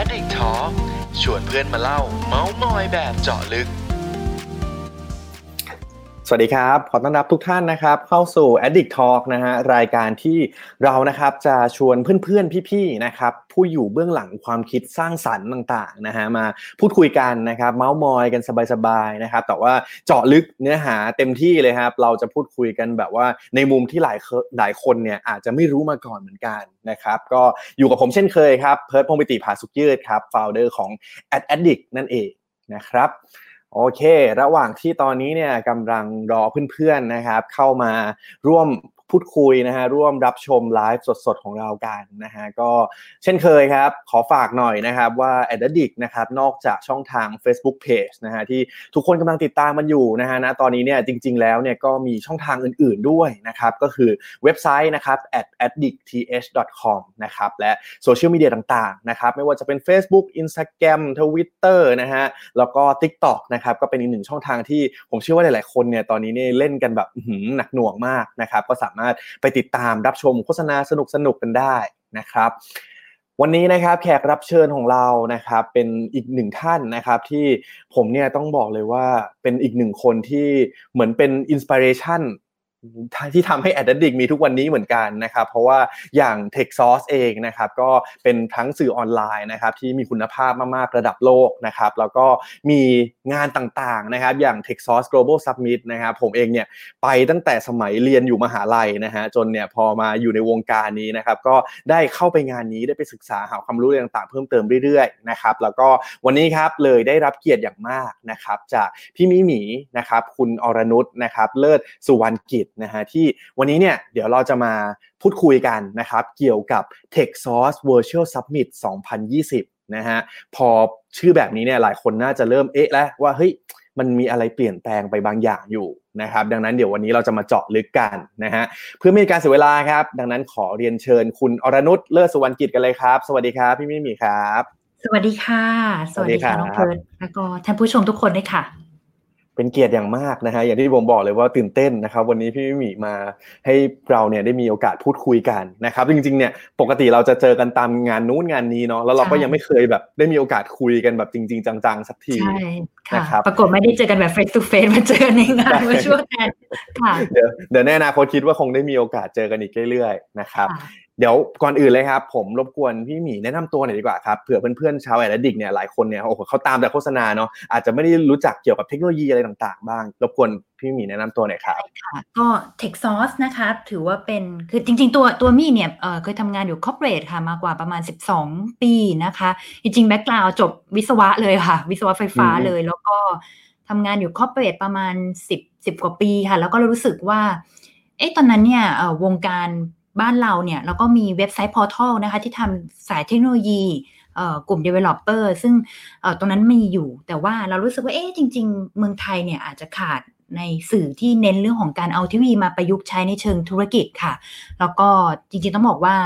Addict Talk ชวนเพื่อนมาเล่า เมาส์มอยแบบเจาะลึก สวัสดีครับ ขอต้อนรับทุกท่านนะครับ เข้าสู่ Addict Talk นะฮะรายการที่เรานะครับจะชวนเพื่อนๆ พี่ๆนะครับผู้อยู่เบื้องหลังความคิดสร้างสรรค์ต่างๆนะฮะมาพูดคุยกันนะครับ เมาส์มอยกันสบายๆนะครับแต่ว่าเจาะลึกเนื้อหาเต็มที่เลยครับ เราจะพูดคุยกันแบบว่าในมุมที่หลายหลายคนเนี่ยอาจจะไม่รู้มาก่อนเหมือนกันนะครับก็อยู่กับผมเช่นเคยครับเพิร์ดพงปิติภาสุกยืดครับ founder ของ Ad Addict นั่นเองนะครับ โอเค ระหว่างที่ตอนนี้เนี่ยกำลังรอเพื่อนๆนะครับ เข้ามาร่วม พูดคุยนะฮะร่วมรับชมไลฟ์สดๆ ของเรากันนะฮะก็เช่นเคยครับ ขอฝากหน่อยนะครับว่า a d d i c t นะครับนอกจากช่องทาง Facebook Page นะฮะที่ทุกคนกำลังติดตามมันอยู่นะฮะนะตอนนี้เนี่ยจริง ๆ แล้วเนี่ยก็มีช่องทางอื่น ๆด้วยนะครับก็คือเว็บไซต์นะครับ at addictth.com นะครับและโซเชียลมีเดียต่างๆนะครับไม่ว่าจะเป็น Facebook Instagram Twitter นะฮะแล้วก็ TikTok นะครับก็เป็นอีกหนึ่งช่องทางที่ผมเชื่อว่าหลายๆคนเนี่ยตอนนี้เนี่ยเล่นกันแบบหนักหน่วงมากนะครับก็สามารถไปติดตามรับชมโฆษณาสนุกๆกันได้นะครับวันนี้นะครับแขกรับเชิญของเรานะครับเป็นอีกหนึ่งท่านนะครับที่ผมเนี่ยต้องบอกเลยว่าเป็นอีกหนึ่งคนที่เหมือนเป็นอินสปิเรชัน ที่ทำให้ a d d i c t มีทุกวันนี้เหมือนกันนะครับ เพราะว่าอย่าง Tech Source เองนะครับก็เป็นทั้งสื่อออนไลน์นะครับที่มีคุณภาพมากๆระดับโลกนะครับแล้วก็มีงานต่างๆนะครับอย่าง Tech Source Global Summit นะครับผมเองเนี่ยไปตั้งแต่สมัยเรียนอยู่มหาลัยนะฮะจนเนี่ยพอมาอยู่ในวงการนี้นะครับก็ได้เข้าไปงานนี้ได้ไปศึกษาหาความรู้ต่างๆ เพิ่มเติมเรื่อยๆนะครับแล้วก็วันนี้ครับเลยได้รับเกียรติอย่างมากนะครับจากพี่มิหมีนะครับคุณอรนุชนะครับเลิศสุวรรณกิจนะฮะที่วันนี้เนี่ยเดี๋ยวเราจะมาพูดคุยกันนะครับเกี่ยวกับ Tech Source Virtual Summit 2020 นะฮะพอชื่อแบบนี้เนี่ยหลายคนน่าจะเริ่มเอ๊ะแล้วว่าเฮ้ยมันมีอะไรเปลี่ยนแปลงไปบางอย่างอยู่นะครับดังนั้นเดี๋ยววันนี้เราจะมาเจาะลึกกันนะฮะเพื่อไม่ให้การเสียเวลาครับ ดังนั้นขอเรียนเชิญคุณอรนุชเลิศสุวรรณกิจกันเลยครับ สวัสดีครับ พี่มิมีครับ สวัสดีค่ะ สวัสดีค่ะน้องเพิร์ดแล้วก็ท่านผู้ชมทุกคนด้วยค่ะ เป็นเกียรติอย่างมากนะฮะอย่างที่ผมบอกเลยว่าตื่นเต้นนะครับ วันนี้พี่มิมีมาให้เราเนี่ยได้มีโอกาสพูดคุยกันนะครับ จริงๆเนี่ยปกติเราจะเจอกันตามงานนู้นงานนี้เนาะแล้วเราก็ยังไม่เคยแบบได้มีโอกาสคุยกันแบบจริง ๆ จังๆสักทีใช่ค่ะปรากฏไม่ได้เจอกันแบบ face to face มาเจอในงานมาช่วงแทนค่ะเดี๋ยวเดี๋ยวแน่นาคตคิดว่าคงได้มีโอกาสเจอกันอีกเรื่อยๆนะครับ เดี๋ยวก่อนอื่นเลยครับ ผมรบกวนพี่มี่แนะนำตัวหน่อยดีกว่าครับเผื่อเพื่อนๆชาว Ad Addict เนี่ยหลายคนเนี่ยโอ้โหเขาตามแต่โฆษณาเนาะอาจจะไม่ได้รู้จักเกี่ยวกับเทคโนโลยีอะไรต่างๆ บ้าง รบกวนพี่มี่แนะนำตัวหน่อยครับค่ะก็ Techsauce นะคะถือว่าเป็นคือจริง ๆ ตัวตัวมี่เนี่ยเคยทำงานอยู่ corporate ค่ะมากว่าประมาณ 12 ปีนะคะ จริงๆ background จบวิศวะเลยค่ะ วิศวะไฟฟ้าเลย แล้วก็ทำงานอยู่ corporate ประมาณ 10 10 กว่าปีค่ะ แล้วก็รู้สึกว่าเอ๊ะตอนนั้นเนี่ยวงการ บ้านเราเนี่ยเราก็มีเว็บไซต์ portal นะคะที่ทำสายเทคโนโลยีกลุ่ม Developer ซึ่งตรงนั้นมีอยู่ แต่ว่าเรารู้สึกว่าเอ๊ะจริง ๆ เมืองไทยเนี่ยอาจจะขาดในสื่อที่เน้นเรื่องของการเอาทีวีมาประยุกต์ใช้ในเชิงธุรกิจค่ะ แล้วก็จริงๆต้องบอกว่า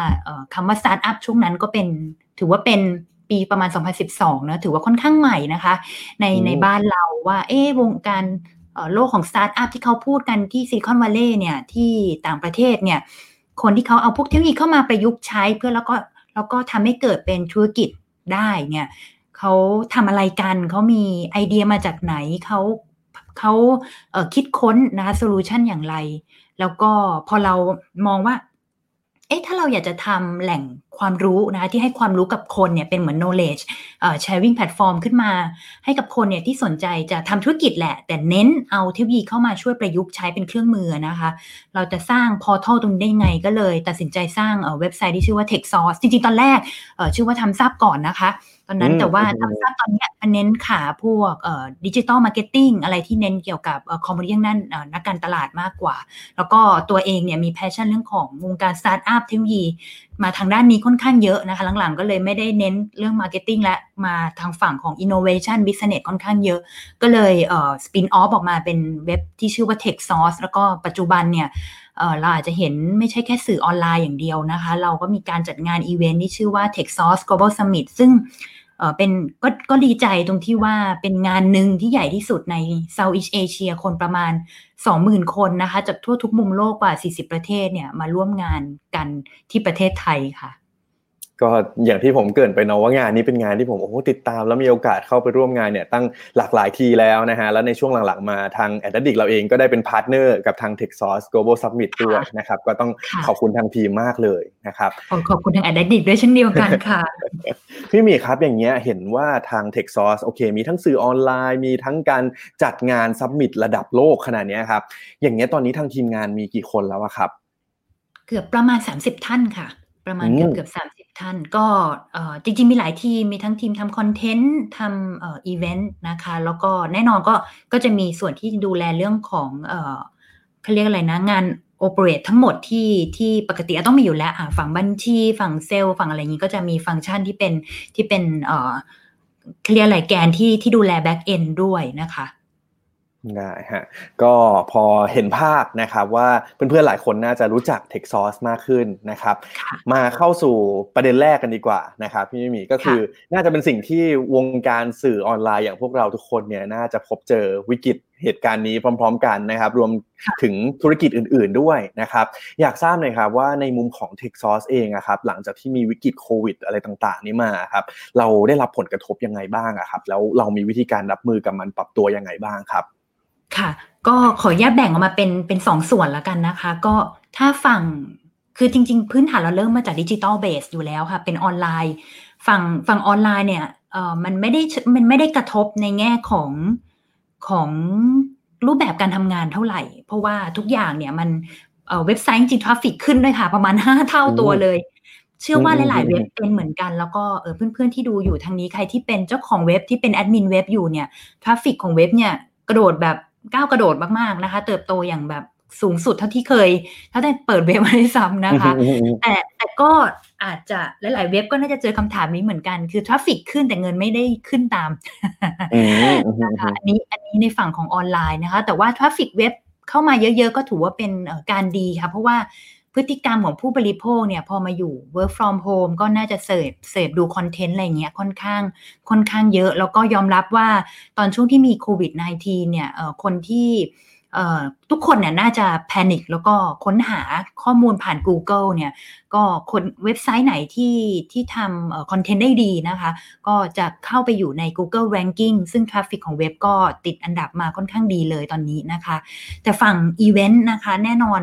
คำว่าสตาร์ทอัพช่วงนั้นก็เป็นถือว่าเป็นปีประมาณ 2012นะถือว่าค่อนข้างใหม่นะคะ ในในบ้านเราว่าเอ๊ะวงการโลกของสตาร์ทอัพที่เขาพูดกันที่ซิลิคอนวัลเลย์เนี่ยที่ต่างประเทศเนี่ย คนที่เขาเอาพวกเทคโนโลยีเข้ามาประยุกต์ใช้เพื่อแล้วก็แล้วก็ทำให้เกิดเป็นธุรกิจได้เนี่ยเขาทำอะไรกันเขามีไอเดียมาจากไหนเขาเขาคิดค้นนะคะ solution อย่างไร แล้วก็พอเรามองว่า เอ๊ะถ้าเราอยากจะทำแหล่งความรู้นะคะที่ให้ความรู้กับคนเนี่ยเป็นเหมือน knowledge sharing platform ขึ้นมา ให้กับคนเนี่ยที่สนใจจะทำธุรกิจแหละ แต่เน้นเอาเทคโนโลยีเข้ามาช่วยประยุกต์ใช้เป็นเครื่องมือนะคะ เราจะสร้าง portal ตรงนี้ได้ไงก็เลย ตัดสินใจสร้างเว็บไซต์ที่ชื่อว่า Techsauce จริงๆ ตอนแรกชื่อว่า thumbsup ก่อนนะคะ ตอนนั้นแต่ว่า thumbsup ตอนนี้มันเน้นขาพวก digital marketing อะไรที่เน้นเกี่ยวกับ community นั่นนักการตลาดมากกว่า แล้วก็ตัวเองเนี่ยมี passion เรื่องของวงการสตาร์ทอัพเทคโนโลยีมาทางด้านนี้ค่อนข้างเยอะนะคะ หลังๆ ก็เลยไม่ได้เน้นเรื่อง marketing และมาทางฝั่งของ innovation business ค่อนข้างเยอะ ก็เลยเอ่อ spin off ออกมาเป็นเว็บที่ชื่อว่า Techsauce แล้วก็ปัจจุบันเนี่ยเราอาจจะเห็นไม่ใช่แค่สื่อออนไลน์อย่างเดียวนะคะ เราก็มีการจัดงานอีเวนท์ที่ชื่อว่า Techsauce Global Summit ซึ่ง เป็นก็ก็ดีใจตรงที่ว่าเป็นงานหนึ่งที่ใหญ่ที่สุดใน Southeast Asia คนประมาณ 20,000 คนนะคะ จากทั่วทุกมุมโลกกว่า 40 ประเทศเนี่ยมาร่วมงานกันที่ประเทศไทยค่ะ ก็อย่างที่ผมเกริ่นไปเนาะว่างานนี้เป็นงานที่ผมโอ้โหติดตามแล้วมีโอกาสเข้าไปร่วมงานเนี่ยตั้งหลากหลายทีแล้วนะฮะแล้วในช่วงหลังๆมาทาง Ad Addict เราเองก็ได้เป็น partner กับทาง t e c h s o u r c e Global Summit ด้วยนะครับ ก็ต้องขอบคุณทางทีมมากเลยนะครับขอบคุณทาง Ad Addict ด้วยเช่นเดียวกันค่ะ พี่มี่ครับอย่างเงี้ยเห็นว่าทาง t e c h s o u r c e โอเค มีทั้งสื่อออนไลน์ มีทั้งการจัดงาน summit ระดับโลกขนาดนี้ครับอย่างเงี้ยตอนนี้ทางทีมงานมีกี่คนแล้วครับ เกือบประมาณ 30 ท่านค่ะ ประมาณเกือบเกือบสามสิบท่าน ก็จริง ๆ มีหลายทีม มีทั้งทีมทำ content ทำเอีเวนต์นะคะ แล้วก็แน่นอนก็ก็จะมีส่วนที่ดูแลเรื่องของเขาเรียกอะไรนะ งาน operate ทั้งหมดที่ที่ปกติต้องมีอยู่แล้วฝั่งบัญชีฝั่งเซลล์ฝั่งอะไรอย่างนี้ก็จะมีฟังก์ชันที่เป็นที่เป็นเขาเรียกอะไรแกนที่ที่ดูแล back end ด้วยนะคะ ได้ฮะก็พอเห็นภาพนะครับว่าเพื่อนๆหลายคนน่าจะรู้จัก Tech Source มากขึ้นนะครับ มาเข้าสู่ประเด็นแรกกันดีกว่านะครับพี่มีก็คือน่าจะเป็นสิ่งที่วงการสื่อออนไลน์อย่างพวกเราทุกคนเนี่ยน่าจะพบเจอวิกฤตเหตุการณ์นี้พร้อม ๆ กันนะครับ รวมถึงธุรกิจอื่น ๆด้วยนะครับ อยากทราบหน่อยครับว่าในมุมของ Tech Source เองครับหลังจากที่มีวิกฤตโควิดอะไรต่าง ๆ นี้มาครับเราได้รับผลกระทบยังไงบ้างครับแล้วเรามีวิธีการรับมือกับมันปรับตัวยังไงบ้างครับ ค่ะ ก็ขอแยกแบ่งออกมาเป็นเป็นสองส่วนแล้วกันนะคะ ก็ถ้าฝั่งคือจริง ๆ พื้นฐานเราเริ่มมาจาก digital base อยู่แล้วค่ะ เป็นออนไลน์ฝั่งฝั่งออนไลน์เนี่ยเอ่อมันไม่ได้มันไม่ได้กระทบในแง่ของของรูปแบบการทำงานเท่าไหร่ เพราะว่าทุกอย่างเนี่ยมันเว็บไซต์จริง traffic ขึ้นด้วยค่ะ ประมาณห้าเท่าตัวเลย เชื่อว่าหลาย ๆ เว็บเป็นเหมือนกัน แล้วก็เพื่อน ๆ ที่ดูอยู่ทางนี้ใครที่เป็นเจ้าของเว็บที่เป็นแอดมินเว็บอยู่เนี่ยtraffic ของเว็บเนี่ยกระโดดแบบ ก้าวกระโดดมากๆนะคะ เติบโตอย่างแบบสูงสุดเท่าที่เคยถ้าได้เปิดเว็บมาได้ซ้ำนะคะ แต่แต่ก็อาจจะหลาย ๆ เว็บก็น่าจะเจอคำถามนี้เหมือนกัน คือ traffic ขึ้นแต่เงินไม่ได้ขึ้นตามนะคะอันนี้อันนี้ในฝั่งของออนไลน์นะคะ แต่ว่า traffic เว็บเข้ามาเยอะ ๆ ก็ถือว่าเป็นการดีค่ะ เพราะว่า พฤติกรรมของผู้บริโภคเนี่ยพอมาอยู่ work from home ก็น่าจะเสพเสพดู content อะไรเงี้ยค่อนข้างค่อนข้างเยอะ แล้วก็ยอมรับว่าตอนช่วงที่มีโควิด -19 เนี่ยคนที่ทุกคนเนี่ยน่าจะ panic แล้วก็ค้นหาข้อมูลผ่าน Google เนี่ยก็คนเว็บไซต์ไหนที่ที่ทำ content ได้ดีนะคะ ก็จะเข้าไปอยู่ใน Google Ranking ซึ่ง traffic ของเว็บก็ติดอันดับมาค่อนข้างดีเลยตอนนี้นะคะ แต่ฝั่งอีเวนต์นะคะ แน่นอน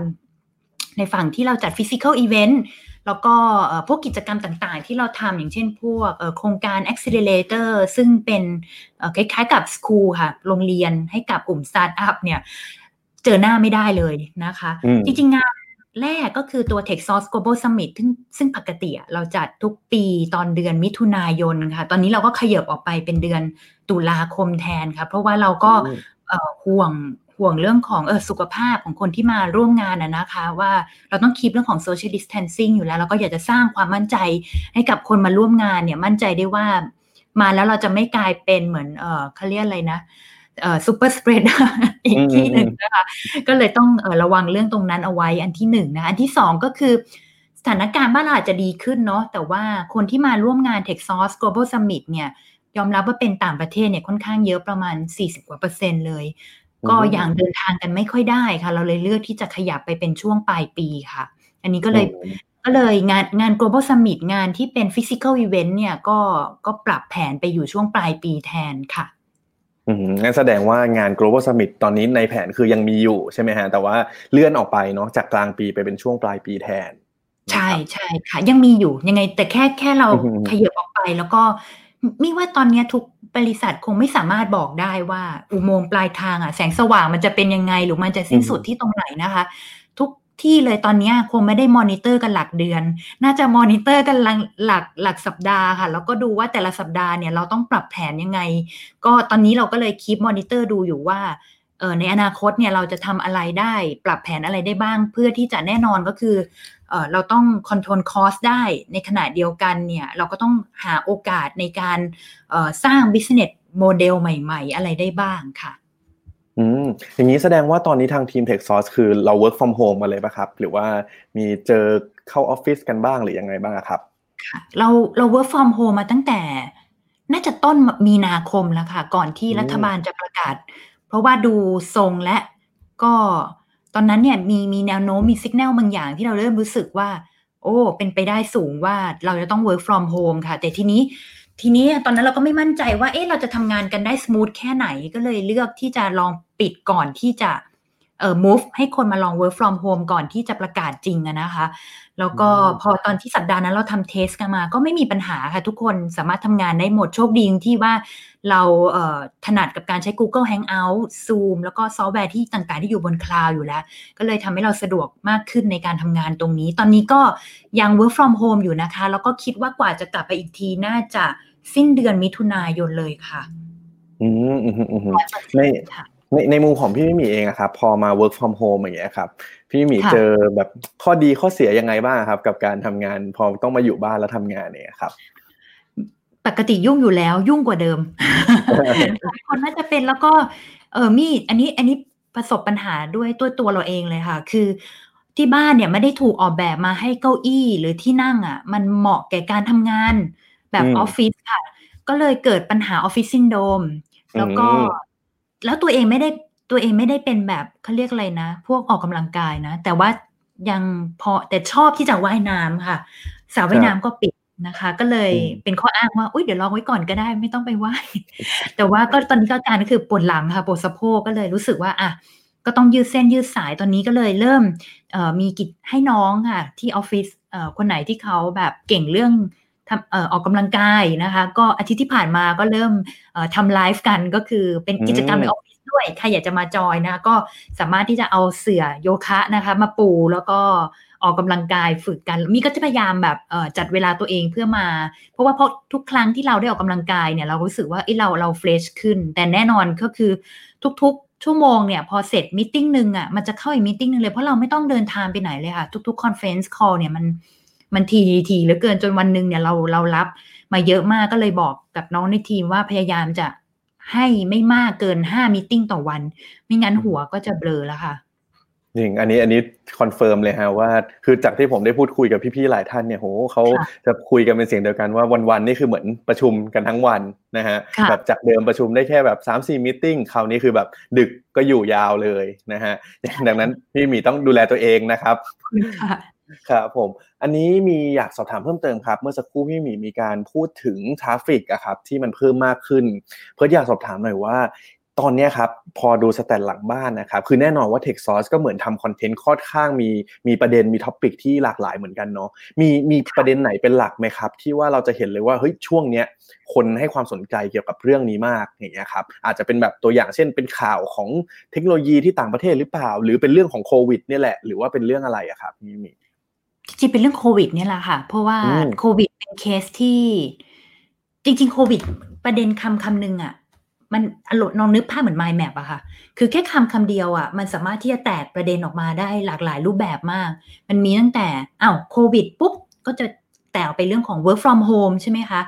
ในฝั่งที่เราจัด physical eventแล้วก็พวกกิจกรรมต่างๆ ที่เราทำอย่างเช่นพวกโครงการ Accelerator ซึ่งเป็นคล้ายๆกับ school ค่ะ โรงเรียนให้กับกลุ่มสตาร์ทอัพเนี่ย เจอหน้าไม่ได้เลยนะคะ จริงๆงานแรกก็คือตัว Techsauce Global Summit ซึ่งซึ่งปกติเราจัดทุกปีตอนเดือนมิถุนายนค่ะ ตอนนี้เราก็ขยับออกไปเป็นเดือนตุลาคมแทนค่ะ เพราะว่าเราก็ห่วง ห่วงเรื่องของเออสุขภาพของคนที่มาร่วมงานนะนะคะ ว่าเราต้องคีบเรื่องของ social distancing อยู่แล้วเราก็อยากจะสร้างความมั่นใจให้กับคนมาร่วมงานเนี่ยมั่นใจได้ว่ามาแล้วเราจะไม่กลายเป็นเหมือนเออเขาเรียกอะไรนะเออซูเปอร์สเปรดอีกที่หนึ่งนะคะก็เลยต้องเออระวังเรื่องตรงนั้นเอาไว้อันที่หนึ่งนะอันที่สองก็คือสถานการณ์บ้านเราอาจจะดีขึ้นเนาะแต่ว่าคนที่มาร่วมงาน Tech Source Global Summit เนี่ยยอมรับว่าเป็นต่างประเทศเนี่ยค่อนข้างเยอะประมาณ 40 กว่าเปอร์เซ็นต์เลย ก็อย่างเดินทางกันไม่ค่อยได้ค่ะ เราเลยเลือกที่จะขยับไปเป็นช่วงปลายปีค่ะ อันนี้ก็เลยก็เลยงานงาน global summit งานที่เป็น physical event เนี่ยก็ก็ปรับแผนไปอยู่ช่วงปลายปีแทนค่ะงั้นแสดงว่างาน global summit ตอนนี้ในแผนคือยังมีอยู่ใช่ไหมฮะ แต่ว่าเลื่อนออกไปเนาะจากกลางปีไปเป็นช่วงปลายปีแทน ใช่ใช่ค่ะ ยังมีอยู่ยังไงแต่แค่แค่เราขยับออกไปแล้วก็มีว่าตอนนี้ทุก บริษัทคงไม่สามารถบอกได้ว่าอุโมงค์ปลายทางอะแสงสว่างมันจะเป็นยังไงหรือมันจะสิ้นสุดที่ตรงไหนนะคะ ทุกที่เลยตอนนี้คงไม่ได้มอนิเตอร์กันหลักเดือน น่าจะมอนิเตอร์กันหลักหลักหลักสัปดาห์ค่ะ แล้วก็ดูว่าแต่ละสัปดาห์เนี่ยเราต้องปรับแผนยังไง ก็ตอนนี้เราก็เลย keep monitor ดูอยู่ว่าเออในอนาคตเนี่ยเราจะทำอะไรได้ ปรับแผนอะไรได้บ้าง เพื่อที่จะแน่นอนก็คือ เออเราต้อง control cost ได้ในขณะเดียวกันเนี่ยเราก็ต้องหาโอกาสในการสร้าง business model ใหม่ๆ อะไรได้บ้างค่ะอืมอย่างนี้แสดงว่าตอนนี้ทางทีม Techsauce คือเรา work from home มาเลยปะครับ หรือว่ามีเจอเข้าออฟฟิศกันบ้างหรือยังไงบ้างครับค่ะเราเรา work from home มาตั้งแต่น่าจะต้นมีนาคมแล้วค่ะ ก่อนที่รัฐบาลจะประกาศ เพราะว่าดูทรงและก็ ตอนนั้นเนี่ยมีมีแนวโน้มมีสัญญาณบางอย่างที่เราเริ่มรู้สึกว่า โอ้ เป็นไปได้สูงว่าเราจะต้อง work from home ค่ะ แต่ทีนี้ทีนี้ตอนนั้นเราก็ไม่มั่นใจว่าเอ๊ะเราจะทำงานกันได้ smooth แค่ไหนก็เลยเลือกที่จะลองปิดก่อนที่จะเอ่อ move ให้คนมาลอง work from home ก่อนที่จะประกาศจริงอะนะคะ แล้วก็พอตอนที่สัปดาห์นั้นเราทำเทสกันมา ก็ไม่มีปัญหาค่ะทุกคนสามารถทำงานได้หมดโชคดีที่ว่า เราเอ่อถนัดกับการใช้ Google Hangout Zoom แล้วก็ซอฟต์แวร์ที่ต่างๆ ที่อยู่บนคลาวด์อยู่แล้ว ก็เลยทำให้เราสะดวกมากขึ้นในการทำงานตรงนี้ ตอนนี้ก็ยัง work from home อยู่นะคะ แล้วก็คิดว่ากว่าจะกลับไปอีกทีน่าจะสิ้นเดือนมิถุนายนเลยค่ะ อืมอืมอืม100%ในค่ะในในมุมของพี่มิมีเองอะครับพอมา work from home อย่างเงี้ยครับพี่มิมีค่ะเจอแบบข้อดีข้อเสียยังไงบ้างครับ กับการทำงานพอต้องมาอยู่บ้านแล้วทำงานเนี่ยครับ ปกติยุ่งอยู่แล้ว ยุ่งกว่าเดิมหลายคนน่าจะเป็นแล้วก็เออมีอันนี้อันนี้ประสบปัญหาด้วยตัวตัวเราเองเลยค่ะ คือที่บ้านเนี่ยไม่ได้ถูกออกแบบมาให้เก้าอี้หรือที่นั่งอะ มันเหมาะแก่การทำงานแบบอืมออฟฟิศค่ะ ก็เลยเกิดปัญหาออฟฟิศซินโดรมแล้วก็อืมแล้วตัวเองไม่ได้ตัวเองไม่ได้เป็นแบบเขาเรียกอะไรนะ พวกออกกำลังกายนะ แต่ว่ายังพอแต่ชอบที่จะว่ายน้ำค่ะสระว่ายน้ำก็ปิด นะคะ ก็เลยอืมเป็นข้ออ้างว่าอุ้ยเดี๋ยวลองไว้ก่อนก็ได้ไม่ต้องไปว่ายแต่ว่าก็ตอนนี้ก็อาการก็คือปวดหลังค่ะปวดสะโพกก็เลยรู้สึกว่าอะก็ต้องยืดเส้นยืดสายตอนนี้ก็เลยเริ่มเอ่อมีกิจให้น้องค่ะที่ออฟฟิศเอ่อคนไหนที่เขาแบบเก่งเรื่องทำเอ่อออกกำลังกายนะคะ ก็อาทิตย์ที่ผ่านมาก็เริ่มเอ่อทำไลฟ์กันก็คือเป็นกิจกรรมในออฟฟิศด้วยใครอยากจะมาจอยนะคะก็สามารถที่จะเอาเสื่อโยคะนะคะ มาปูแล้วก็ ออกกำลังกายฝึกกัน มีก็จะพยายามแบบเอ่อจัดเวลาตัวเองเพื่อมา เพราะว่าพอทุกครั้งที่เราได้ออกกำลังกายเนี่ยเรารู้สึกว่าเอ้ยเราเราเฟรชขึ้น แต่แน่นอนก็คือทุกๆ ชั่วโมงเนี่ยพอเสร็จมิ팅หนึ่งอ่ะมันจะเข้าอีกมิ팅หนึ่งเลยเพราะเราไม่ต้องเดินทางไปไหนเลยค่ะ ทุกๆคอนเฟรนซ์คอลเนี่ยมันมันทีทีเหลือเกินจนวันหนึ่งเนี่ยเราเรารับมาเยอะมากก็เลยบอกกับน้องในทีมว่าพยายามจะให้ไม่มากเกินห้ามิ팅ต่อวัน ไม่งั้นหัวก็จะเบลอแล้วค่ะ จริงอันนี้อันนี้ confirm เลยฮะว่าคือจากที่ผมได้พูดคุยกับพี่ๆหลายท่านเนี่ยโหเขาค่ะจะคุยกันเป็นเสียงเดียวกันว่าวันๆนี่คือเหมือนประชุมกันทั้งวันนะฮะค่ะแบบจากเดิมประชุมได้แค่แบบ3 4 meeting คราวนี้คือแบบดึกก็อยู่ยาวเลยนะฮะดังนั้นพี่หมีต้องดูแลตัวเองนะครับค่ะครับผมอันนี้มีอยากสอบถามเพิ่มเติมครับ เมื่อสักครู่พี่หมีมีการพูดถึง traffic อะครับที่มันเพิ่มมากขึ้น เพื่ออยากสอบถามหน่อยว่า ตอนเนี้ยครับพอดู stat หลังบ้านนะครับคือแน่นอนว่า Techsauce ก็เหมือนทำ content ค่อนข้างมีมีประเด็นมี topic ที่หลากหลายเหมือนกันเนาะมีมีประเด็นไหนเป็นหลักไหมครับ ที่ว่าเราจะเห็นเลยว่าเฮ้ยช่วงเนี้ยคนให้ความสนใจเกี่ยวกับเรื่องนี้มากอย่างเงี้ยครับอาจจะเป็นแบบตัวอย่างเช่นเป็นข่าวของเทคโนโลยีที่ต่างประเทศหรือเปล่า หรือเป็นเรื่องของโควิดเนี่ยแหละหรือว่าเป็นเรื่องอะไรอะครับพี่หมีจริงๆเป็นเรื่องโควิด เนี่ยแหละค่ะ เพราะว่าอืมโควิดเป็นเคสที่จริงๆโควิด ประเด็นคำคำหนึ่งอะ มันอารมณ์ลองนึกภาพเหมือน mind map อะค่ะ คือแค่คำคำเดียวอะมันสามารถที่จะแตกประเด็นออกมาได้หลากหลายรูปแบบมาก มันมีตั้งแต่อ้าวโควิดปุ๊บก็จะแตกออกไปเรื่องของ work from home ใช่ไหมคะ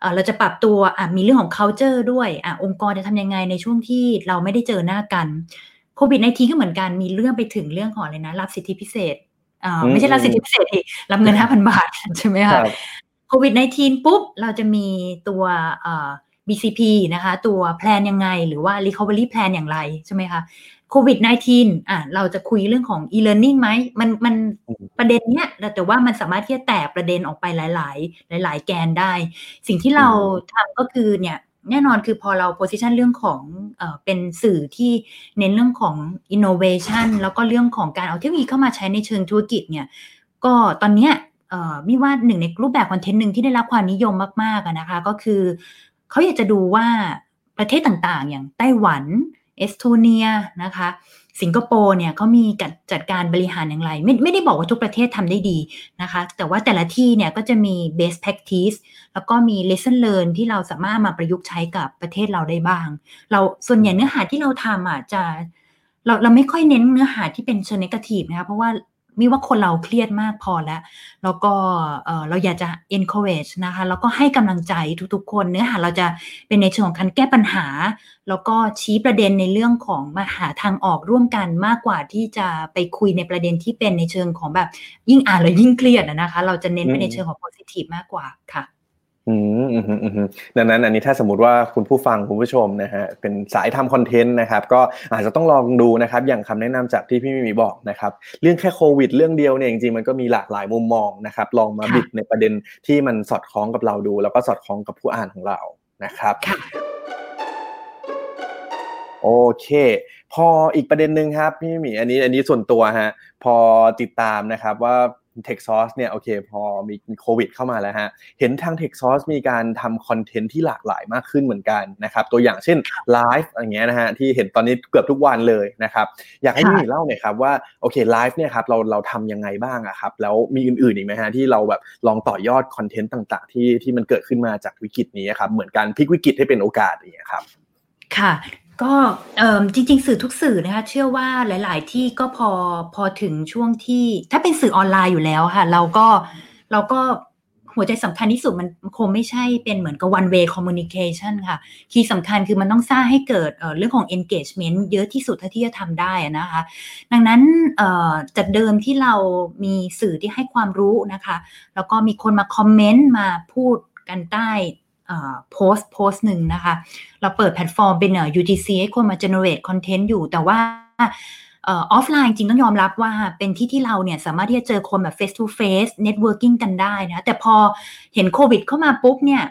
เอ่อเราจะปรับตัวอะมีเรื่องของ culture ด้วยอะองค์กรจะทำยังไงในช่วงที่เราไม่ได้เจอหน้ากันโควิดในทีก็เหมือนกันมีเรื่องไปถึงเรื่องของอะไรนะ รับสิทธิพิเศษอ่าอืมไม่ใช่รับสิทธิพิเศษดิรับเงิน5,000บาท ใช่ไหมคคะรับโควิด -19 ปุ๊บ เราจะมีตัวเอ่อ BCP นะคะ ตัวแพลนยังไง หรือว่า recovery plan อย่างไรใช่ไหมคะโควิด -19 อะเราจะคุยเรื่องของ e-learning ไหมมันมันอืมประเด็นเนี้ยแต่ว่ามันสามารถที่จะแตกประเด็นออกไปหลาย ๆ หลาย ๆ แกนได้ สิ่งที่เราทำก็คือเนี่ยแน่นอนคือพอเรา position เรื่องของเอ่อเป็นสื่อที่เน้นเรื่องของ innovation แล้วก็เรื่องของการเอาเทคโนโลยีเข้ามาใช้ในเชิงธุรกิจเนี่ยก็ตอนเนี้ยเอ่อมีว่าหนึ่งในรูปแบบคอนเทนต์หนึ่งที่ได้รับความนิยมมากๆอะนะคะ ก็คือ เขาอยากจะดูว่าประเทศต่างๆ อย่างไต้หวัน เอสโตเนียนะคะ สิงคโปร์เนี่ยเขามีการจัดการบริหารอย่างไร ไม่ไม่ได้บอกว่าทุกประเทศทำได้ดีนะคะ แต่ว่าแต่ละที่เนี่ยก็จะมี best practice แล้วก็มี lesson learn ที่เราสามารถมาประยุกต์ใช้กับประเทศเราได้บ้าง เราส่วนใหญ่เนื้อหาที่เราทำอะจะเราเราไม่ค่อยเน้นเนื้อหาที่เป็นเชิง negative นะคะเพราะว่า มีว่าคนเราเครียดมากพอแล้ว แล้วก็เราอยากจะ encourage นะคะ แล้วก็ให้กำลังใจทุกๆ คนเนื้อหาเราจะเป็นในเชิงของการแก้ปัญหา แล้วก็ชี้ประเด็นในเรื่องของมาหาทางออกร่วมกันมากกว่าที่จะไปคุยในประเด็นที่เป็นในเชิงของแบบยิ่งอ่านแล้วยิ่งเครียดนะคะ เราจะเน้นไปในเชิงของ positive มากกว่าค่ะ อืมอืมอืมดังนั้นอันนี้ถ้าสมมติว่าคุณผู้ฟังคุณผู้ชมนะฮะเป็นสายทำคอนเทนต์นะครับก็อาจจะต้องลองดูนะครับอย่างคำแนะนำจากที่พี่มีบอกนะครับเรื่องแค่โควิด เรื่องเดียวเนี่ยจริงๆมันก็มีหลากหลายมุมมองนะครับลองมาบิดในประเด็นที่มันสอดคล้องกับเราดู แล้วก็สอดคล้องกับผู้อ่านของเรานะครับโอเค พออีกประเด็นหนึ่งครับพี่หมีอันนี้อันนี้ส่วนตัวฮะพอติดตามนะครับว่า t e คซอสเนี่ยโอเคพอมีโควิดเข้ามาแล้วฮะ เห็นทาง t e คซอสมีการทำ content ที่หลากหลายมากขึ้นเหมือนกันนะครับตัวอย่างเช่นไลฟ์อย่างเงี้ยนะฮะที่เห็นตอนนี้เกือบทุกวันเลยนะครับอยากให้พี่เล่าหน่อยครับว่าโอเคไลฟ์เนี่ยครับเราเราทำยังไงบ้างอะครับแล้วมีอื่นๆอีกไหมฮะที่เราแบบลองต่อยอด content ต่างๆ ที่ที่มันเกิดขึ้นมาจากวิกฤตนี้ครับเหมือนการพลิกวิกฤตให้เป็นโอกาสอย่างเงี้ยครับค่ะ ก็จริง ๆ สื่อทุกสื่อนะคะเชื่อว่าหลาย ๆ ที่ก็พอพอถึงช่วงที่ ถ้าเป็นสื่อออนไลน์อยู่แล้วค่ะ เราก็เราก็หัวใจสำคัญที่สุดมันคงไม่ใช่เป็นเหมือนกับ one way communication ค่ะ คีย์สำคัญคือมันต้องสร้างให้เกิดเรื่องของ engagement เยอะที่สุดเท่าที่จะทำได้นะคะ ดังนั้นจากเดิมที่เรามีสื่อที่ให้ความรู้นะคะ แล้วก็มีคนมาคอมเมนต์มาพูดกันใต้ โพสต์โพสต์หนึ่งนะคะ เราเปิดแพลตฟอร์มเป็น UGC ให้คนมา generate content อยู่แต่ว่าออฟไลน์จริงต้องยอมรับว่าเป็นที่ที่เราเนี่ยสามารถที่จะเจอคนแบบ face to face networking กันได้นะ แต่พอเห็นโควิดเข้ามาปุ๊บเนี่ย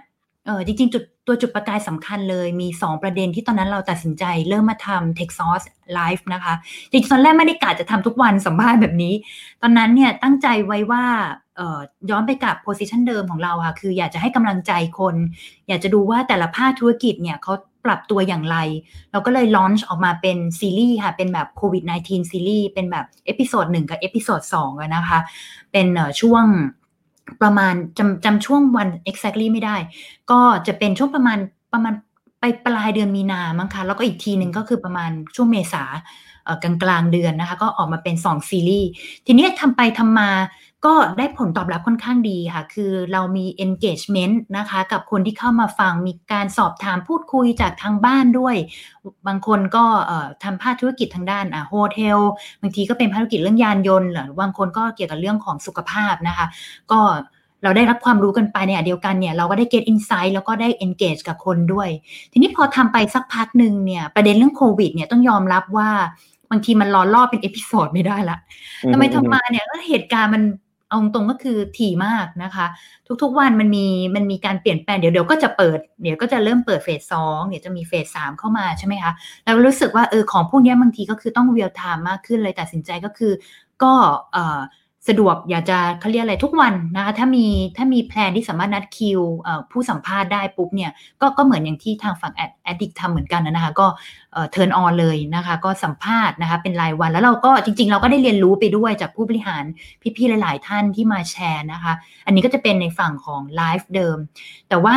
เออจริงๆจุดตัวจุดประกายสำคัญเลยมี 2 ประเด็นที่ตอนนั้นเราตัดสินใจเริ่มมาทำ Tech Source Live นะคะ จริงๆตอนแรกไม่ได้กะจะทำทุกวันสัมภาษณ์แบบนี้ ตอนนั้นเนี่ยตั้งใจไว้ว่า ย้อนไปกับ position เดิมของเราค่ะ คืออยากจะให้กำลังใจคน อยากจะดูว่าแต่ละภาคธุรกิจเนี่ยเขาปรับตัวอย่างไร เราก็เลย launch ออกมาเป็นซีรีส์ค่ะ เป็นแบบโควิด -19 ซีรีส์ เป็นแบบ episode หนึ่งกับ episode สองนะคะ เป็นช่วงประมาณจำจำช่วงวัน exactly ไม่ได้ ก็จะเป็นช่วงประมาณประมาณไปปลายเดือนมีนามั้งคะ แล้วก็อีกทีหนึ่งก็คือประมาณช่วงเมษากลางกลางเดือนนะคะ ก็ออกมาเป็น 2 ซีรีส์ ทีนี้ทำไปทำมา ก็ได้ผลตอบรับค่อนข้างดีค่ะ คือเรามี engagement นะคะ กับคนที่เข้ามาฟัง มีการสอบถามพูดคุยจากทางบ้านด้วย บางคนก็ทำภาคธุรกิจทางด้านอะโฮเทล บางทีก็เป็นภารกิจเรื่องยานยนต์หรือบางคนก็เกี่ยวกับเรื่องของสุขภาพนะคะ ก็เราได้รับความรู้กันไปในเดียวกันเนี่ยเราก็ได้ get insight แล้วก็ได้ engage กับคนด้วย ทีนี้พอทำไปสักพักหนึ่งเนี่ยประเด็นเรื่องโควิดเนี่ยต้องยอมรับว่าบางทีมันรอรอบเป็น episode ไม่ได้ละทำไมทำมาเนี่ยก็เหตุการณ์มัน เอาตรงก็คือถี่มากนะคะ ทุกๆวันมันมีมันมีการเปลี่ยนแปลงเดี๋ยวเดี๋ยวก็จะเปิดเดี๋ยวก็จะเริ่มเปิด phase สองเดี๋ยวจะมี phase สามเข้ามาใช่ไหมคะเรารู้สึกว่าเออของพวกนี้บางทีก็คือต้อง real-time มากขึ้นเลยตัดสินใจก็คือก็เอ่อ สะดวกอยากจะเขาเรียกอะไรทุกวันนะคะถ้ามีถ้ามี plan ที่สามารถนัดคิวผู้สัมภาษณ์ได้ปุ๊บเนี่ยก็ก็เหมือนอย่างที่ทางฝั่ง Ad Addict ทำเหมือนกันนะคะก็เทิร์นออนเลยนะคะก็สัมภาษณ์นะคะเป็นรายวันแล้วเราก็จริง ๆ เราก็ได้เรียนรู้ไปด้วยจากผู้บริหารพี่ๆหลาย ๆ ท่านที่มาแชร์นะคะอันนี้ก็จะเป็นในฝั่งของไลฟ์เดิม แต่ว่า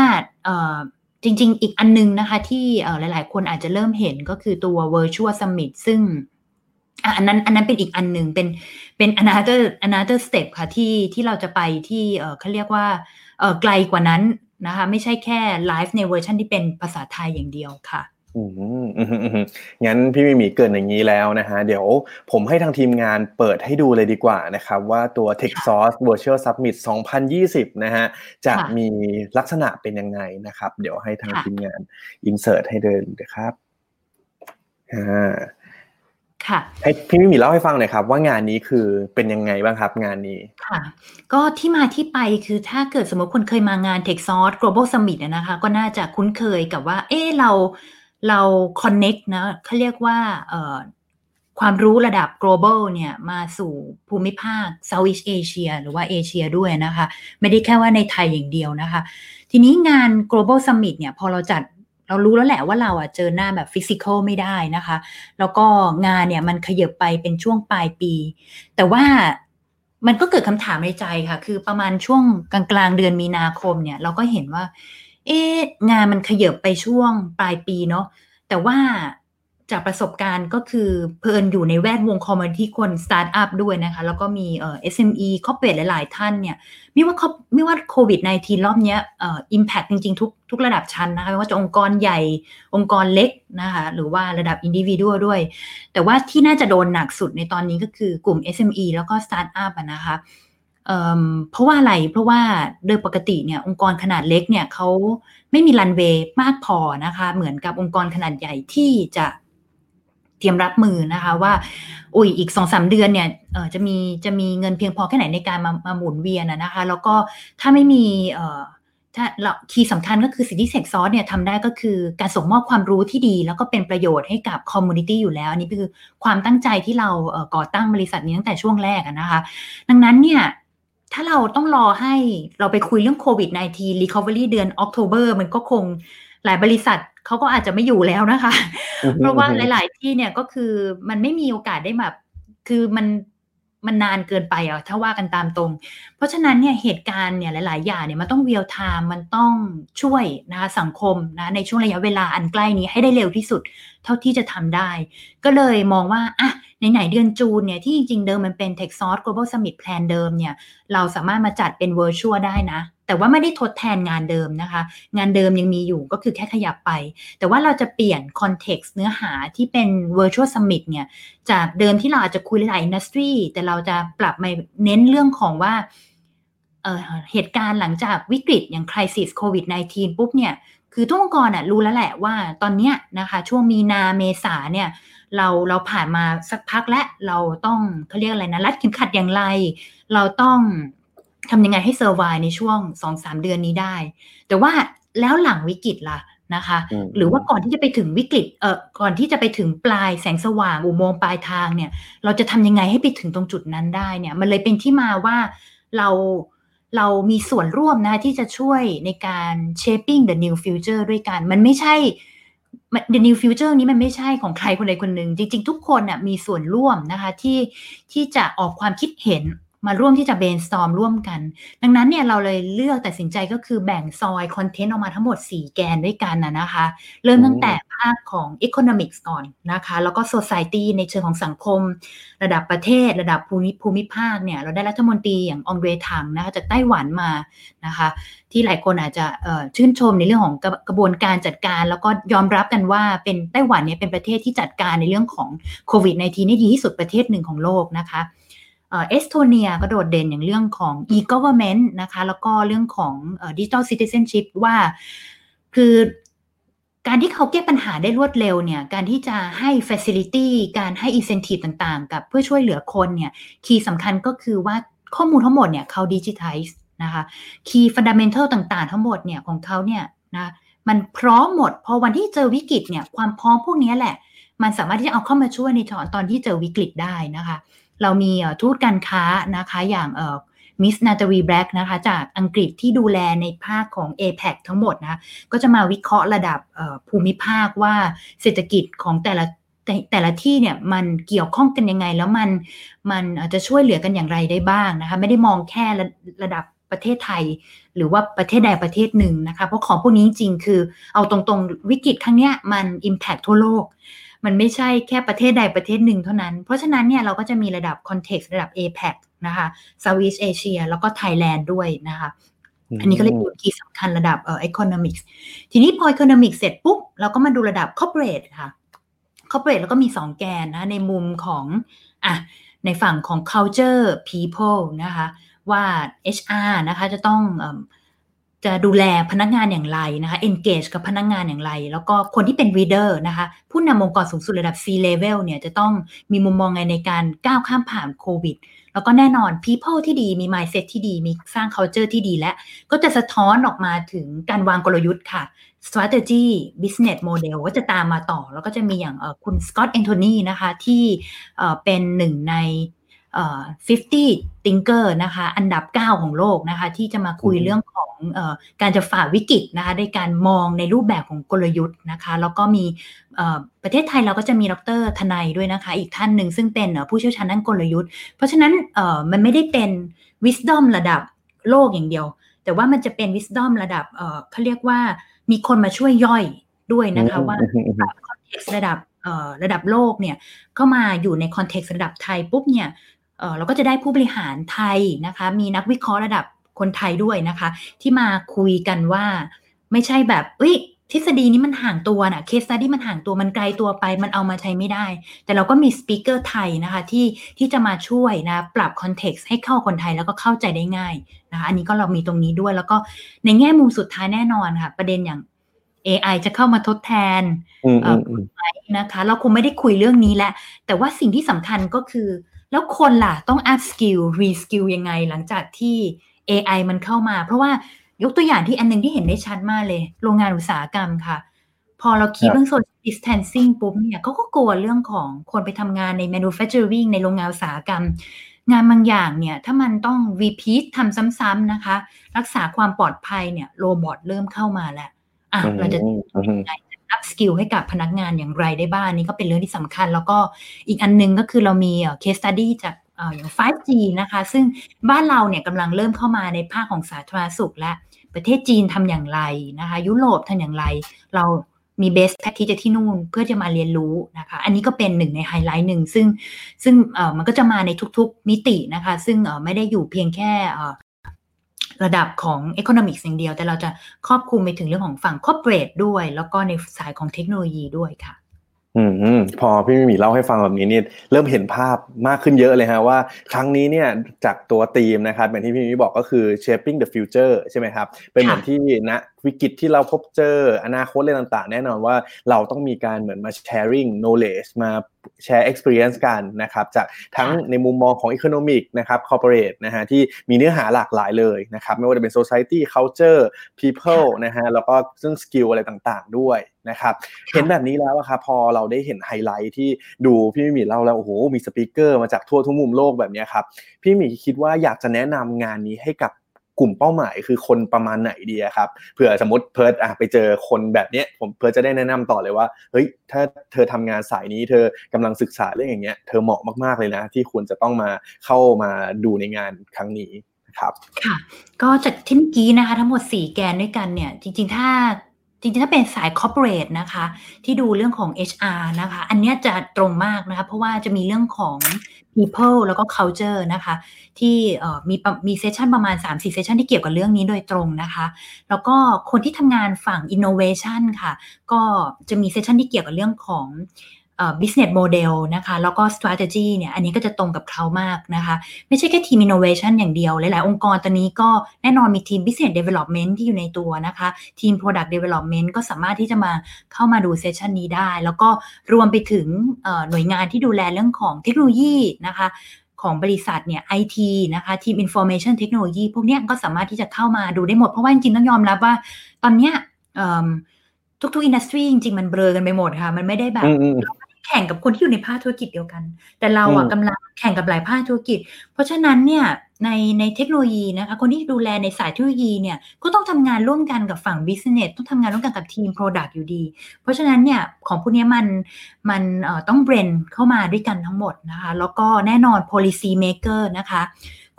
จริง ๆ อีกอันนึงนะคะที่หลาย ๆ คนอาจจะเริ่มเห็นก็คือตัว Virtual Summit ซึ่ง อันนั้นอันนั้นเป็นอีกอันหนึ่งเป็นเป็น another another step ค่ะที่ที่เราจะไปที่เออเขาเรียกว่าเออไกลกว่านั้นนะคะ ไม่ใช่แค่ไลฟ์ในเวอร์ชันที่เป็นภาษาไทยอย่างเดียวค่ะอืมงั้นพี่มีมีเกินอย่างนี้แล้วนะฮะ เดี๋ยวผมให้ทางทีมงานเปิดให้ดูเลยดีกว่านะครับ ว่าตัว Techsauce Virtual Summit 2020 นะฮะ จะมีลักษณะเป็นยังไงนะครับ เดี๋ยวให้ทางทีมงาน insert ให้เดินนะครับอ่า ค่ะให้พี่มิมีเล่าให้ฟังหน่อยครับ ว่างานนี้คือเป็นยังไงบ้างครับงานนี้ค่ะ ก็ที่มาที่ไปคือถ้าเกิดสมมติคนเคยมางาน t e c h s o u r c e Global Summit นะคะ ก็น่าจะคุ้นเคยกับว่า เออเราเรา connect นะเขาเรียกว่าเอ่อความรู้ระดับ global เนี่ยมาสู่ภูมิภาค Southeast Asia หรือว่าเอเชียด้วยนะคะ ไม่ได้แค่ว่าในไทยอย่างเดียวนะคะ ทีนี้งาน global summit เนี่ยพอเราจัด เรารู้แล้วแหละว่าเราอะเจอหน้าแบบฟิสิกอลไม่ได้นะคะ แล้วก็งานเนี่ยมันขยับไปเป็นช่วงปลายปี แต่ว่ามันก็เกิดคำถามในใจค่ะ คือประมาณช่วงกลางกลางเดือนมีนาคมเนี่ย เราก็เห็นว่า เอ๊ะงานมันขยับไปช่วงปลายปีเนาะแต่ว่า จากประสบการณ์ก็คือเพลินอยู่ในแวดวง community คนสตาร์ทอัพด้วยนะคะ แล้วก็มีเอ่อ SME corporate หลาย ๆ ท่านเนี่ยไม่ว่าไม่ว่าโควิด -19 รอบเนี้ยเอ่อ impact จริง ๆ ทุกทุกระดับชั้นนะคะไม่ว่าจะองค์กรใหญ่องค์กรเล็กนะคะ หรือว่าระดับ individual ด้วย แต่ว่าที่น่าจะโดนหนักสุดในตอนนี้ก็คือกลุ่ม SME แล้วก็สตาร์ทอัพนะคะเพราะว่าอะไร เพราะว่าโดยปกติเนี่ยองค์กรขนาดเล็กเนี่ยเขาไม่มีรันเวย์มากพอนะคะ เหมือนกับองค์กรขนาดใหญ่ที่จะ เตรียมรับมือนะคะว่า อุ้ยอีกสองสามเดือนเนี่ยจะมีจะมีเงินเพียงพอแค่ไหนในการมามาหมุนเวียนนะคะ แล้วก็ถ้าไม่มีเอ่อถ้าเรา key สำคัญก็คือสิ่งที่เซกซอสเนี่ยทำได้ก็คือการส่งมอบความรู้ที่ดี แล้วก็เป็นประโยชน์ให้กับ community อยู่แล้ว อันนี้คือความตั้งใจที่เราก่อตั้งบริษัทนี้ตั้งแต่ช่วงแรกนะคะ ดังนั้นเนี่ยถ้าเราต้องรอให้เราไปคุยเรื่องโควิด -19 recovery เดือน October มันก็คง หลายบริษัทเขาก็อาจจะไม่อยู่แล้วนะคะ เพราะว่าหลาย ๆ ที่เนี่ยก็คือมันไม่มีโอกาสได้แบบคือมันมันนานเกินไปอะถ้าว่ากันตามตรง เพราะฉะนั้นเนี่ยเหตุการณ์เนี่ยหลาย ๆ อย่างเนี่ยมันต้องเวียลไทม์มันต้องช่วยนะคะสังคมนะในช่วงระยะเวลาอันใกล้นี้ให้ได้เร็วที่สุดเท่าที่จะทำได้ ก็เลยมองว่าอะไหน ๆ เดือนจูนเนี่ยที่จริง ๆ เดิมมันเป็น Texas Global Summit Plan เดิมเนี่ยเราสามารถมาจัดเป็น Virtual ได้นะ แต่ว่าไม่ได้ทดแทนงานเดิมนะคะ งานเดิมยังมีอยู่ก็คือแค่ขยับไป แต่ว่าเราจะเปลี่ยน context เนื้อหาที่เป็น Virtual Summit เนี่ยจากเดิมที่เราอาจจะคุยหลาย industry แต่เราจะปรับมาเน้นเรื่องของว่าเหตุการณ์หลังจากวิกฤตอย่าง crisis โควิด -19 ปุ๊บเนี่ยคือทุกองค์กรอะรู้แล้วแหละว่าตอนเนี้ยนะคะช่วงมีนาเมษาเนี่ยเราเราผ่านมาสักพักและเราต้องเขาเรียกอะไรนะรัดเข็มขัดอย่างไร เราต้อง ทำยังไงให้ survive ในช่วงสองสามเดือนนี้ได้ แต่ว่าแล้วหลังวิกฤตล่ะนะคะ หรือว่าก่อนที่จะไปถึงวิกฤตเอ่อก่อนที่จะไปถึงปลายแสงสว่างอุโมงค์ปลายทางเนี่ย เราจะทำยังไงให้ไปถึงตรงจุดนั้นได้เนี่ย มันเลยเป็นที่มาว่าเราเรามีส่วนร่วมนะที่จะช่วยในการ shaping the new future ด้วยกัน มันไม่ใช่ The New Future นี้มันไม่ใช่ของใครคนใดคนหนึ่ง จริง ๆ ทุกคนน่ะมีส่วนร่วมนะคะที่ที่จะออกความคิดเห็น มาร่วมที่จะเบนสตอมร่วมกัน ดังนั้นเนี่ยเราเลยเลือกตัดสินใจก็คือแบ่งซอยคอนเทนต์ออกมาทั้งหมด 4 แกนด้วยกันนะนะคะ เริ่มตั้งแต่ภาคของ Economics ก่อนนะคะ แล้วก็ Society ในเชิงของสังคม ระดับประเทศ ระดับภูมิภูมิภาคเนี่ยเราได้รัฐมนตรีอย่างองเรทังนะคะจากไต้หวันมานะคะ ที่หลายคนอาจจะชื่นชมในเรื่องของกระบวนการจัดการ แล้วก็ยอมรับกันว่าเป็นไต้หวันเนี่ยเป็นประเทศที่จัดการในเรื่องของโควิด -19 ได้ดีที่สุดประเทศหนึ่งของโลกนะคะ เอสโตเนียก็โดดเด่นอย่างเรื่องของ e-government นะคะ แล้วก็เรื่องของ digital citizenship ว่า คือการที่เขาแก้ปัญหาได้รวดเร็วเนี่ย การที่จะให้ facility การให้ incentive ต่างๆ กับเพื่อช่วยเหลือคนเนี่ย คีย์สำคัญก็คือว่าข้อมูลทั้งหมดเนี่ยเขา digitize นะคะคีย์ fundamental ต่างๆ ทั้งหมดเนี่ยของเขาเนี่ยนะมันพร้อมหมด พอวันที่เจอวิกฤตเนี่ยความพร้อมพวกนี้แหละ มันสามารถที่จะเอาเข้ามาช่วยในตอนที่เจอวิกฤตได้นะคะ เรามีทูตการค้านะคะอย่างมิสนาตาวีแบล็กนะคะจากอังกฤษที่ดูแลในภาคของ a p e คทั้งหมดนะก็จะมาวิเคราะห์ระดับภูมิภาคว่าเศรษฐกิจของแต่ละแต่ละที่เนี่ยมันเกี่ยวข้องกันยังไง แล้วมันมันจะช่วยเหลือกันอย่างไรได้บ้างนะคะไม่ได้มองแค่ระระดับประเทศไทย หรือว่าประเทศใดประเทศหนึ่งนะคะเพราะของพวกนี้จริงๆคือเอาตรงๆวิกฤตครั้งเนี้ยมัน Impact ทั่วโลก มันไม่ใช่แค่ประเทศใดประเทศหนึ่งเท่านั้น เพราะฉะนั้นเนี่ยเราก็จะมีระดับคอนเท็กซ์ระดับ APEC นะคะ Southeast Asia แล้วก็ Thailand ด้วยนะคะอันนี้ก็เลยเป็นคีย์สำคัญระดับเอ่อ economics ทีนี้พอ economics เสร็จปุ๊บ เราก็มาดูระดับ corporate ค่ะ corporate แล้วก็มีสองแกนนะ ในมุมของอะในฝั่งของ culture people นะคะ ว่า HR นะคะจะต้อง จะดูแลพนักงานอย่างไรนะคะ engage กับพนักงานอย่างไร แล้วก็คนที่เป็น leader นะคะ ผู้นำองค์กรสูงสุดระดับ C level เนี่ยจะต้องมีมุมมองไงในการก้าวข้ามผ่านโควิด แล้วก็แน่นอน people ที่ดีมี mindset ที่ดี มีสร้าง culture ที่ดีและ ก็จะสะท้อนออกมาถึงการวางกลยุทธ์ค่ะ strategy business model ก็จะตามมาต่อ แล้วก็จะมีอย่างคุณสกอตต์แอนโทนีนะคะ ที่เป็นหนึ่งใน 50 thinker นะคะ อันดับ 9 ของโลกนะคะ ที่จะมาคุยเรื่องของอการจะฝ่าวิกฤตนะคะในการมองในรูปแบบของกลยุทธ์นะคะ แล้วก็มีประเทศไทยเราก็จะมีดรทนายด้วยนะคะ อีกท่านหนึ่งซึ่งเป็นผู้เชี่ยวชาญด้านกลยุทธ์ เพราะฉะนั้นมันไม่ได้เป็น wisdom ระดับโลกอย่างเดียว แต่ว่ามันจะเป็น wisdom ระดับเขาเรียกว่ามีคนมาช่วยย่อยด้วยนะคะว่า context ระดับระดับโลกเนี่ยเข้ามาอยู่ใน context ระดับไทยปุ๊บเนี่ย เราก็จะได้ผู้บริหารไทยนะคะ มีนักวิเคราะห์ระดับคนไทยด้วยนะคะ ที่มาคุยกันว่าไม่ใช่แบบเอ้ยทฤษฎีนี้มันห่างตัวนะ case study มันห่างตัวมันไกลตัวไป มันเอามาใช้ไม่ได้ แต่เราก็มี speaker ไทยนะคะที่ที่จะมาช่วยนะ ปรับ context ให้เข้าคนไทยแล้วก็เข้าใจได้ง่ายนะคะอันนี้ก็เรามีตรงนี้ด้วย แล้วก็ในแง่มุมสุดท้ายแน่นอนค่ะ ประเด็นอย่าง AI จะเข้ามาทดแทนไหมนะคะ เราคงไม่ได้คุยเรื่องนี้แล้วแต่ว่าสิ่งที่สำคัญก็คือ แล้วคนล่ะต้อง up skill re skill ยังไงหลังจากที่ AI มันเข้ามา เพราะว่ายกตัวอย่างที่อันนึงที่เห็นได้ชัดมากเลย โรงงานอุตสาหกรรมค่ะ พอเราคิดเรื่อง social distancing ปุ๊บเนี่ยเขาก็กลัวเรื่องของคนไปทำงานใน manufacturing ในโรงงานอุตสาหกรรม งานบางอย่างเนี่ยถ้ามันต้อง repeat ทำซ้ำๆนะคะ รักษาความปลอดภัยเนี่ย robot เริ่มเข้ามาแล้วอะเราจะยังไง upskill ให้กับพนักงานอย่างไรได้บ้างนี่ก็เป็นเรื่องที่สำคัญ แล้วก็อีกอันนึงก็คือเรามี case study จากอย่าง 5G นะคะ ซึ่งบ้านเราเนี่ยกำลังเริ่มเข้ามาในภาคของสาธารณสุขและประเทศจีนทำอย่างไรนะคะ ยุโรปทำอย่างไร เรามี best practice ที่นู่นเพื่อจะมาเรียนรู้นะคะ อันนี้ก็เป็นหนึ่งในไฮไลท์หนึ่งซึ่งซึ่งมันก็จะมาในทุกๆมิตินะคะ ซึ่งไม่ได้อยู่เพียงแค่ ระดับของ Economics อย่างเดียว แต่เราจะครอบคลุมไปถึงเรื่องของฝั่ง Corporate ด้วย แล้วก็ในสายของเทคโนโลยีด้วยค่ะอืมพอพี่มีเล่าให้ฟังแบบนี้นี่เริ่มเห็นภาพมากขึ้นเยอะเลยฮะว่าครั้งนี้เนี่ยจากตัวธีมนะครับอย่างที่พี่มีบอกก็คือ shaping the future ใช่ไหมครับ เป็นเหมือนที่ณ วิกฤตที่เราพบเจออนาคตอะไรต่างๆ แน่นอนว่าเราต้องมีการเหมือนมา sharing knowledge มาแชร์ experience กันนะครับจากทั้งในมุมมองของ economic นะครับ corporate นะฮะที่มีเนื้อหาหลากหลายเลยนะครับไม่ว่าจะเป็น society culture people นะฮะแล้วก็ซึ่ง skill อะไรต่างๆ ด้วยนะครับเห็นแบบนี้แล้วครับพอเราได้เห็นไฮไลท์ที่ดูพี่มีเล่าแล้วโอ้โหมี speaker มาจากทั่วทุกมุมโลกแบบนี้ครับพี่มีคิดว่าอยากจะแนะนำงานนี้ให้กับ กลุ่มเป้าหมายคือคนประมาณไหนดีครับเผื่อสมมติเพิร์ดอะไปเจอคนแบบนี้ผมเพิร์ดจะได้แนะนำต่อเลยว่าเฮ้ยถ้าเธอทำงานสายนี้ เธอกำลังศึกษาเรื่องอย่างเงี้ยเธอเหมาะมากๆเลยนะ ที่ควรจะต้องมาเข้ามาดูในงานครั้งนี้ครับค่ะ ก็จากที่เมื่อกี้นะคะ ทั้งหมด 4 แกนด้วยกันเนี่ย จริง ๆ ถ้า จริงๆถ้าเป็นสายคอร์เปอเรทนะคะ ที่ดูเรื่องของ HR นะคะ อันนี้จะตรงมากนะคะ เพราะว่าจะมีเรื่องของ people แล้วก็ culture นะคะ ที่มีมี session ประมาณ 3-4 session ที่เกี่ยวกับเรื่องนี้โดยตรงนะคะ แล้วก็คนที่ทำงานฝั่ง innovation ค่ะ ก็จะมี session ที่เกี่ยวกับเรื่องของ business model นะคะ แล้วก็ strategy เนี่ย อันนี้ก็จะตรงกับเขามากนะคะ ไม่ใช่แค่ทีม innovation อย่างเดียว หลาย ๆ องค์กรตอนนี้ก็แน่นอนมีทีม business development ที่อยู่ในตัวนะคะ ทีม product development ก็สามารถที่จะมาเข้ามาดู session นี้ได้ แล้วก็รวมไปถึงหน่วยงานที่ดูแลเรื่องของเทคโนโลยีนะคะของบริษัทเนี่ยไอทีนะคะทีม information technology พวกนี้ก็สามารถที่จะเข้ามาดูได้หมด เพราะว่าจริงต้องยอมรับว่า ตอนเนี้ยทุกๆอินดัสทรีจริง ๆ มันเบลอกันไปหมดค่ะ มันไม่ได้แบบ แข่งกับคนที่อยู่ในภาคธุรกิจเดียวกัน แต่เราอะกำลังแข่งกับหลายภาคธุรกิจ เพราะฉะนั้นเนี่ยในในเทคโนโลยีนะคะคนที่ดูแลในสายเทคโนโลยีเนี่ยก็ต้องทำงานร่วมกันกับฝั่ง business ต้องทำงานร่วมกันกับทีม Product อยู่ดี เพราะฉะนั้นเนี่ยของพวกนี้มันมันเอ่อต้องเบรนเข้ามาด้วยกันทั้งหมดนะคะแล้วก็แน่นอน policy maker นะคะ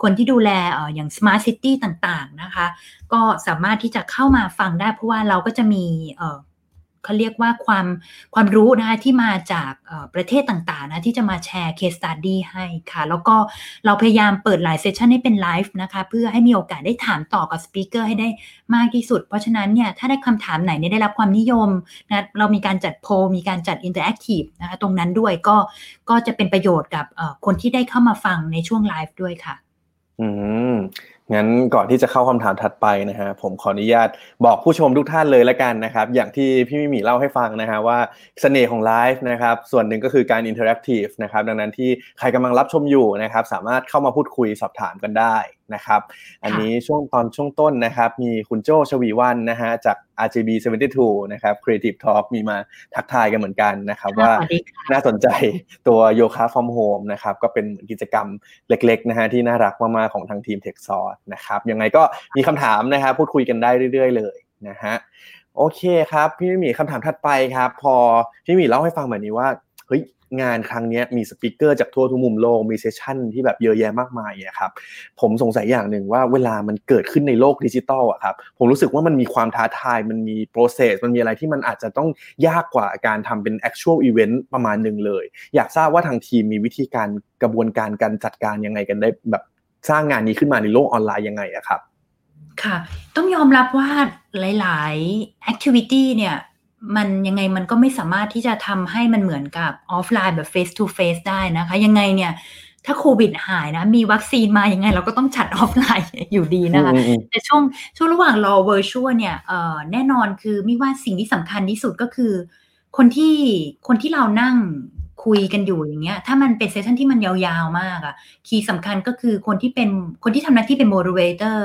คนที่ดูแลเอออย่าง smart city ต่างๆนะคะ ก็สามารถที่จะเข้ามาฟังได้เพราะว่าเราก็จะมี เขาเรียกว่าความความรู้นะคะที่มาจากประเทศต่างๆนะที่จะมาแชร์ case study ให้ค่ะ แล้วก็เราพยายามเปิดหลายเซสชันให้เป็นไลฟ์นะคะเพื่อให้มีโอกาสได้ถามต่อกับสปีกเกอร์ให้ได้มากที่สุด เพราะฉะนั้นเนี่ยถ้าได้คำถามไหนเนี่ยได้รับความนิยมนะเรามีการจัดโพลมีการจัด interactive นะคะตรงนั้นด้วยก็ก็จะเป็นประโยชน์กับคนที่ได้เข้ามาฟังในช่วงไลฟ์ด้วยค่ะ อืม งั้นก่อนที่จะเข้าคำถามถัดไปนะฮะผมขออนุญาตบอกผู้ชมทุกท่านเลยละกันนะครับ อย่างที่พี่มิหมีเล่าให้ฟังนะฮะว่าเสน่ห์ของไลฟ์นะครับส่วนหนึ่งก็คือการ interactive นะครับดังนั้นที่ใครกำลังรับชมอยู่นะครับ สามารถเข้ามาพูดคุยสอบถามกันได้ นะครับ อันนี้ช่วงตอนช่วงต้นนะครับ มีคุณโจ้ ฉวีวรรณนะฮะจาก RGB 72นะครับ Creative Talk มีมาทักทายกันเหมือนกันนะครับ ว่าน่าสนใจตัวโยคะ from home นะครับ ก็เป็นกิจกรรมเล็กๆนะฮะที่น่ารักมากๆของทางทีม t e c h s o u r c e นะครับ ยังไงก็มีคำถามนะครับพูดคุยกันได้เรื่อย ๆ เลยนะฮะโอเคครับ พี่มีคำถามถัดไปครับ พอพี่มีเล่าให้ฟังแบบนี้ว่าเฮ้ย งานครั้งนี้มี speaker จากทั่วทุกมุมโลกมี session ที่แบบเยอะแยะมากมายอะครับผมสงสัยอย่างหนึ่งว่าเวลามันเกิดขึ้นในโลกดิจิตอลอะครับผมรู้สึกว่ามันมีความท้าทายมันมี process มันมีอะไรที่มันอาจจะต้องยากกว่าการทำเป็น actual event ประมาณหนึ่งเลย อยากทราบว่าทางทีมมีวิธีการกระบวนการการจัดการยังไงกันได้แบบสร้างงานนี้ขึ้นมาในโลกออนไลน์ยังไงอะครับค่ะ ต้องยอมรับว่าหลาย ๆ activity เนี่ย มันยังไงมันก็ไม่สามารถที่จะทำให้มันเหมือนกับออฟไลน์แบบ face to face ได้นะคะ ยังไงเนี่ย ถ้าโควิดหายนะ มีวัคซีนมายังไงเราก็ต้องจัดออฟไลน์อยู่ดีนะคะ แต่ช่วงช่วงระหว่างรอ virtual เนี่ยเอ่อแน่นอนคือมิว่าสิ่งที่สำคัญที่สุดก็คือ คนที่คนที่เรานั่ง คุยกันอยู่อย่างเงี้ย ถ้ามันเป็น session ที่มันยาวๆมากอะ key สำคัญก็คือคนที่เป็นคนที่ทำหน้าที่เป็น moderator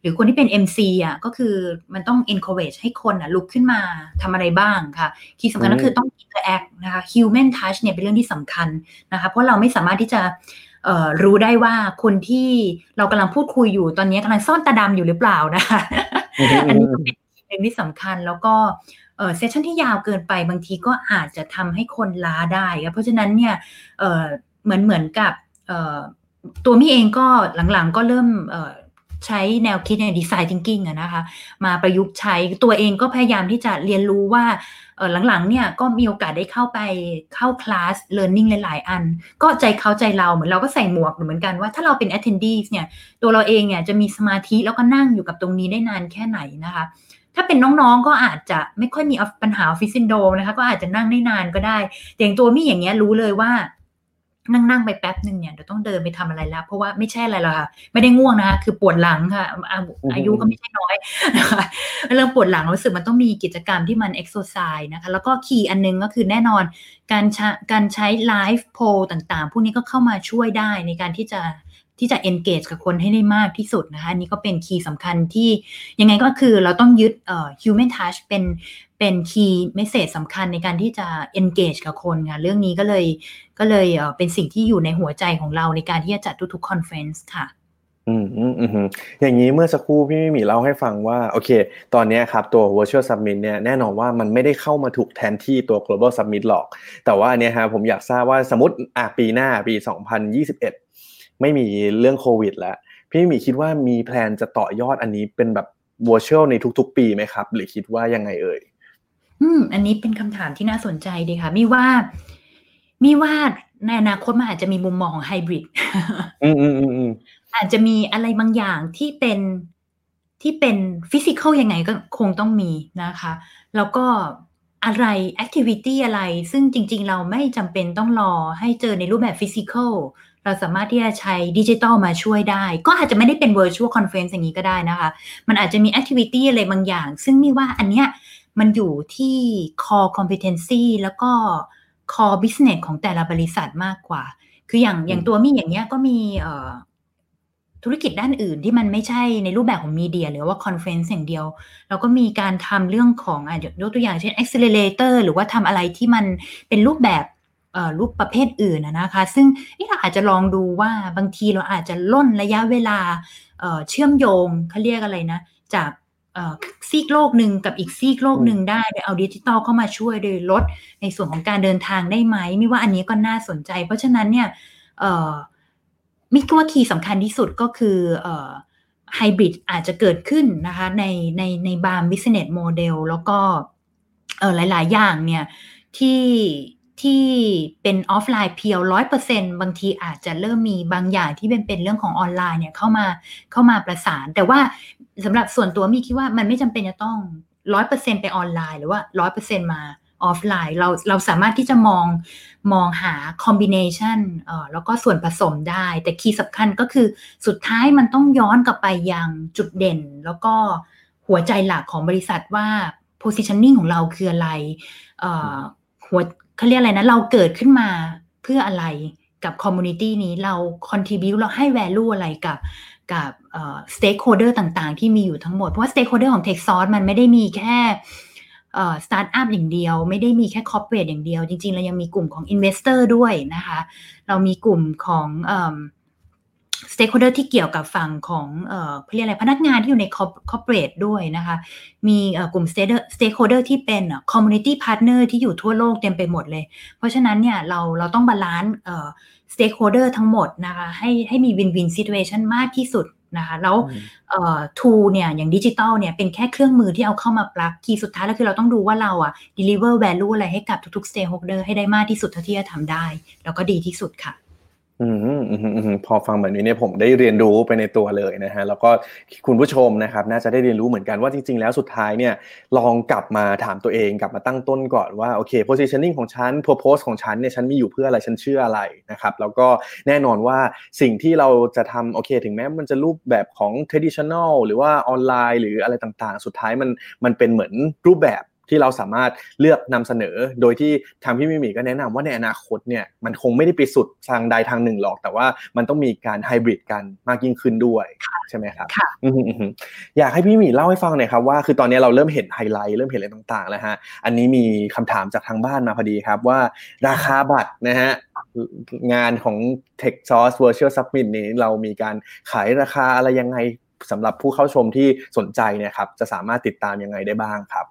หรือคนที่เป็น MC อะก็คือมันต้อง encourage ให้คนอะลุกขึ้นมาทำอะไรบ้างค่ะ key สำคัญก็คือต้อง interact นะคะ human touch เนี่ยเป็นเรื่องที่สำคัญนะคะ เพราะเราไม่สามารถที่จะรู้ได้ว่าคนที่เรากำลังพูดคุยอยู่ตอนนี้กำลังซ่อนตาดำอยู่หรือเปล่านะคะ อันนี้ก็เป็นเรื่องที่สำคัญแล้วก็ เซสชันที่ยาวเกินไปบางทีก็อาจจะทำให้คนล้าได้เพราะฉะนั้นเนี่ยเหมือนเหมือนกับตัวมี่เองก็หลังๆก็เริ่มใช้แนวคิดในดีไซน์ทิงกิ้งนะคะมาประยุกต์ใช้ตัวเองก็พยายามที่จะเรียนรู้ว่าหลังๆเนี่ยก็มีโอกาสได้เข้าไปเข้าคลาสเรียนรู้หลาย ๆ อัน ก็ใจเขาใจเราเหมือนเราก็ใส่หมวกเหมือนกันว่าถ้าเราเป็น attendee เนี่ยตัวเราเองเนี่ยจะมีสมาธิแล้วก็นั่งอยู่กับตรงนี้ได้นานแค่ไหนนะคะ ถ้าเป็นน้องๆก็อาจจะไม่ค่อยมีปัญหาออฟฟิศซินโดมนะคะ ก็อาจจะนั่งได้นานก็ได้อย่างตัวมี่อย่างเงี้ยรู้เลยว่านั่งนั่งไปแป๊บหนึ่งเนี่ยเดี๋ยวต้องเดินไปทำอะไรแล้ว เพราะว่าไม่ใช่อะไรหรอกค่ะ ไม่ได้ง่วงนะคะคือปวดหลังค่ะอายุก็ไม่ใช่น้อยนะคะเริ่มปวดหลังรู้สึกมันต้องมีกิจกรรมที่มันเอ็กโซไซส์นะคะ แล้วก็ key อันนึงก็คือแน่นอนการใช้การใช้ live poll ต่างๆ พวกนี้ก็เข้ามาช่วยได้ในการที่จะ ที่จะ engage กับคนให้ได้มากที่สุดนะคะนี่ก็เป็น key สำคัญที่ยังไงก็คือเราต้องยึดเอ่อ human touch เป็นเป็น key message สำคัญในการที่จะ engage กับคนค่ะเรื่องนี้ก็เลยก็เลยเอ่อเป็นสิ่งที่อยู่ในหัวใจของเราในการที่จะจัดทุกๆ conference ค่ะอืมอืมอืมอย่างนี้เมื่อสักครู่พี่มีเล่าให้ฟังว่าโอเค ตอนนี้ครับตัว virtual summit เนี่ยแน่นอนว่ามันไม่ได้เข้ามาถูกแทนที่ตัว global summit หรอก แต่ว่าอันนี้ครับผมอยากทราบว่าสมมติอะปีหน้าปี 2021 ไม่มีเรื่องโควิด แล้ว พี่มีคิดว่ามีแพลนจะต่อยอดอันนี้เป็นแบบ virtual ในทุกๆ ปีไหมครับ หรือคิดว่ายังไงเอ่ยอืม อันนี้เป็นคำถามที่น่าสนใจดีค่ะ มีว่ามีว่าในอนาคตมันอาจจะมีมุมมองของไฮบริดอืมอืมอืมอาจจะมีอะไรบางอย่างที่เป็นที่เป็น physical ยังไงก็คงต้องมีนะคะ แล้วก็อะไร activity อะไร ซึ่งจริง ๆ เราไม่จำเป็นต้องรอให้เจอในรูปแบบ physical เราสามารถที่จะใช้ดิจิตอลมาช่วยได้ ก็อาจจะไม่ได้เป็น virtual conference อย่างนี้ก็ได้นะคะ มันอาจจะมี activity อะไรบางอย่าง ซึ่งมี่ว่าอันเนี้ยมันอยู่ที่ core competency แล้วก็ core business ของแต่ละบริษัทมากกว่า คืออย่างอย่างตัวมี่อย่างเงี้ยก็มีธุรกิจด้านอื่นที่มันไม่ใช่ในรูปแบบของ media หรือว่า conference อย่างเดียว เราก็มีการทำเรื่องของยกตัวอย่างเช่น accelerator หรือว่าทำอะไรที่มันเป็นรูปแบบ รูปประเภทอื่นนะคะ ซึ่งมี่เราอาจจะลองดูว่าบางทีเราอาจจะล่นระยะเวลาเชื่อมโยงเขาเรียกอะไรนะ จากซีกโลกหนึ่งกับอีกซีกโลกหนึ่งได้โดยเอาดิจิตอลเข้ามาช่วยโดยลดในส่วนของการเดินทางได้ไหมมี่ว่าอันนี้ก็น่าสนใจ เพราะฉะนั้นเนี่ยมี่ว่า key สำคัญที่สุดก็คือไฮบริดอาจจะเกิดขึ้นนะคะในในในบาง business model แล้วก็หลาย ๆ อย่างเนี่ยที่ ที่เป็นออฟไลน์ pure ร้อยเปอร์เซ็นบางทีอาจจะเริ่มมีบางอย่างที่เป็นเป็นเรื่องของออนไลน์เนี่ยเข้ามาเข้ามาประสาน แต่ว่าสำหรับส่วนตัวมี่คิดว่ามันไม่จำเป็นจะต้องร้อยเปอร์เซ็นไปออนไลน์หรือว่าร้อยเปอร์เซ็นมาออฟไลน์เราเราสามารถที่จะมองมองหา combination เอ่อแล้วก็ส่วนผสมได้ แต่ key สำคัญก็คือสุดท้ายมันต้องย้อนกลับไปยังจุดเด่น แล้วก็หัวใจหลักของบริษัทว่า positioning ของเราคืออะไรเอ่อหัว เขาเรียกอะไรนะ เราเกิดขึ้นมาเพื่ออะไรกับ community นี้เรา contribute เราให้ value อะไรกับกับ stakeholder ต่างๆ ที่มีอยู่ทั้งหมด เพราะว่าสเต็กโฮเดอร์ของ t e คซอ u มันไม่ได้มีแค่สตาร์ทอัพอย่างเดียว ไม่ได้มีแค่ corporate อย่างเดียว จริงๆ เรายังมีกลุ่มของ investor ด้วยนะคะ เรามีกลุ่มของ stakeholder ที่เกี่ยวกับฝั่งของเอ่อเรียกอะไรพนักงานที่อยู่ใน corporate ด้วยนะคะ มีกลุ่ม stakeholder ที่เป็น community partner ที่อยู่ทั่วโลกเต็มไปหมดเลย เพราะฉะนั้นเนี่ยเราเราต้อง balance stakeholder ทั้งหมดนะคะให้ให้มี win-win situation มากที่สุดนะคะแล้ว tool เนี่ยอย่างดิจิตอลเนี่ยเป็นแค่เครื่องมือที่เอาเข้ามา plug key สุดท้ายแล้วคือเราต้องดูว่าเราอะ deliver value อะไรให้กับทุกๆ stakeholder ให้ได้มากที่สุดเท่าที่จะทำได้ แล้วก็ดีที่สุดค่ะ อืมอืมอืมพอฟังแบบนี้เนี่ยผมได้เรียนรู้ไปในตัวเลยนะฮะแล้วก็คุณผู้ชมนะครับน่าจะได้เรียนรู้เหมือนกันว่าจริงๆแล้วสุดท้ายเนี่ยลองกลับมาถามตัวเองกลับมาตั้งต้นก่อนว่าโอเค positioning ของฉัน purpose ของฉันเนี่ยฉันมีอยู่เพื่ออะไรฉันเชื่ออะไรนะครับแล้วก็แน่นอนว่าสิ่งที่เราจะทำโอเค ถึงแม้มันจะรูปแบบของ traditional หรือว่าออนไลน์ หรืออะไรต่างๆ สุดท้ายมันมันเป็นเหมือนรูปแบบ ที่เราสามารถเลือกนำเสนอ โดยที่ทางพี่มิมีก็แนะนำว่าในอนาคตเนี่ยมันคงไม่ได้ไปสุดทางใดทางหนึ่งหรอก แต่ว่ามันต้องมีการไฮบริดกันมากยิ่งขึ้นด้วยใช่ไหมครับอยากให้พี่มีเล่าให้ฟังหน่อยครับว่าคือตอนนี้เราเริ่มเห็นไฮไลท์เริ่มเห็นอะไรต่างๆแล้วฮะอันนี้มีคำถามจากทางบ้านมาพอดีครับว่าราคาบัตรนะฮะงานของ Tech Source Virtual Summit นี้เรามีการขายราคาอะไรยังไงสำหรับผู้เข้าชมที่สนใจเนี่ยครับจะสามารถติดตามยังไงได้บ้างครับ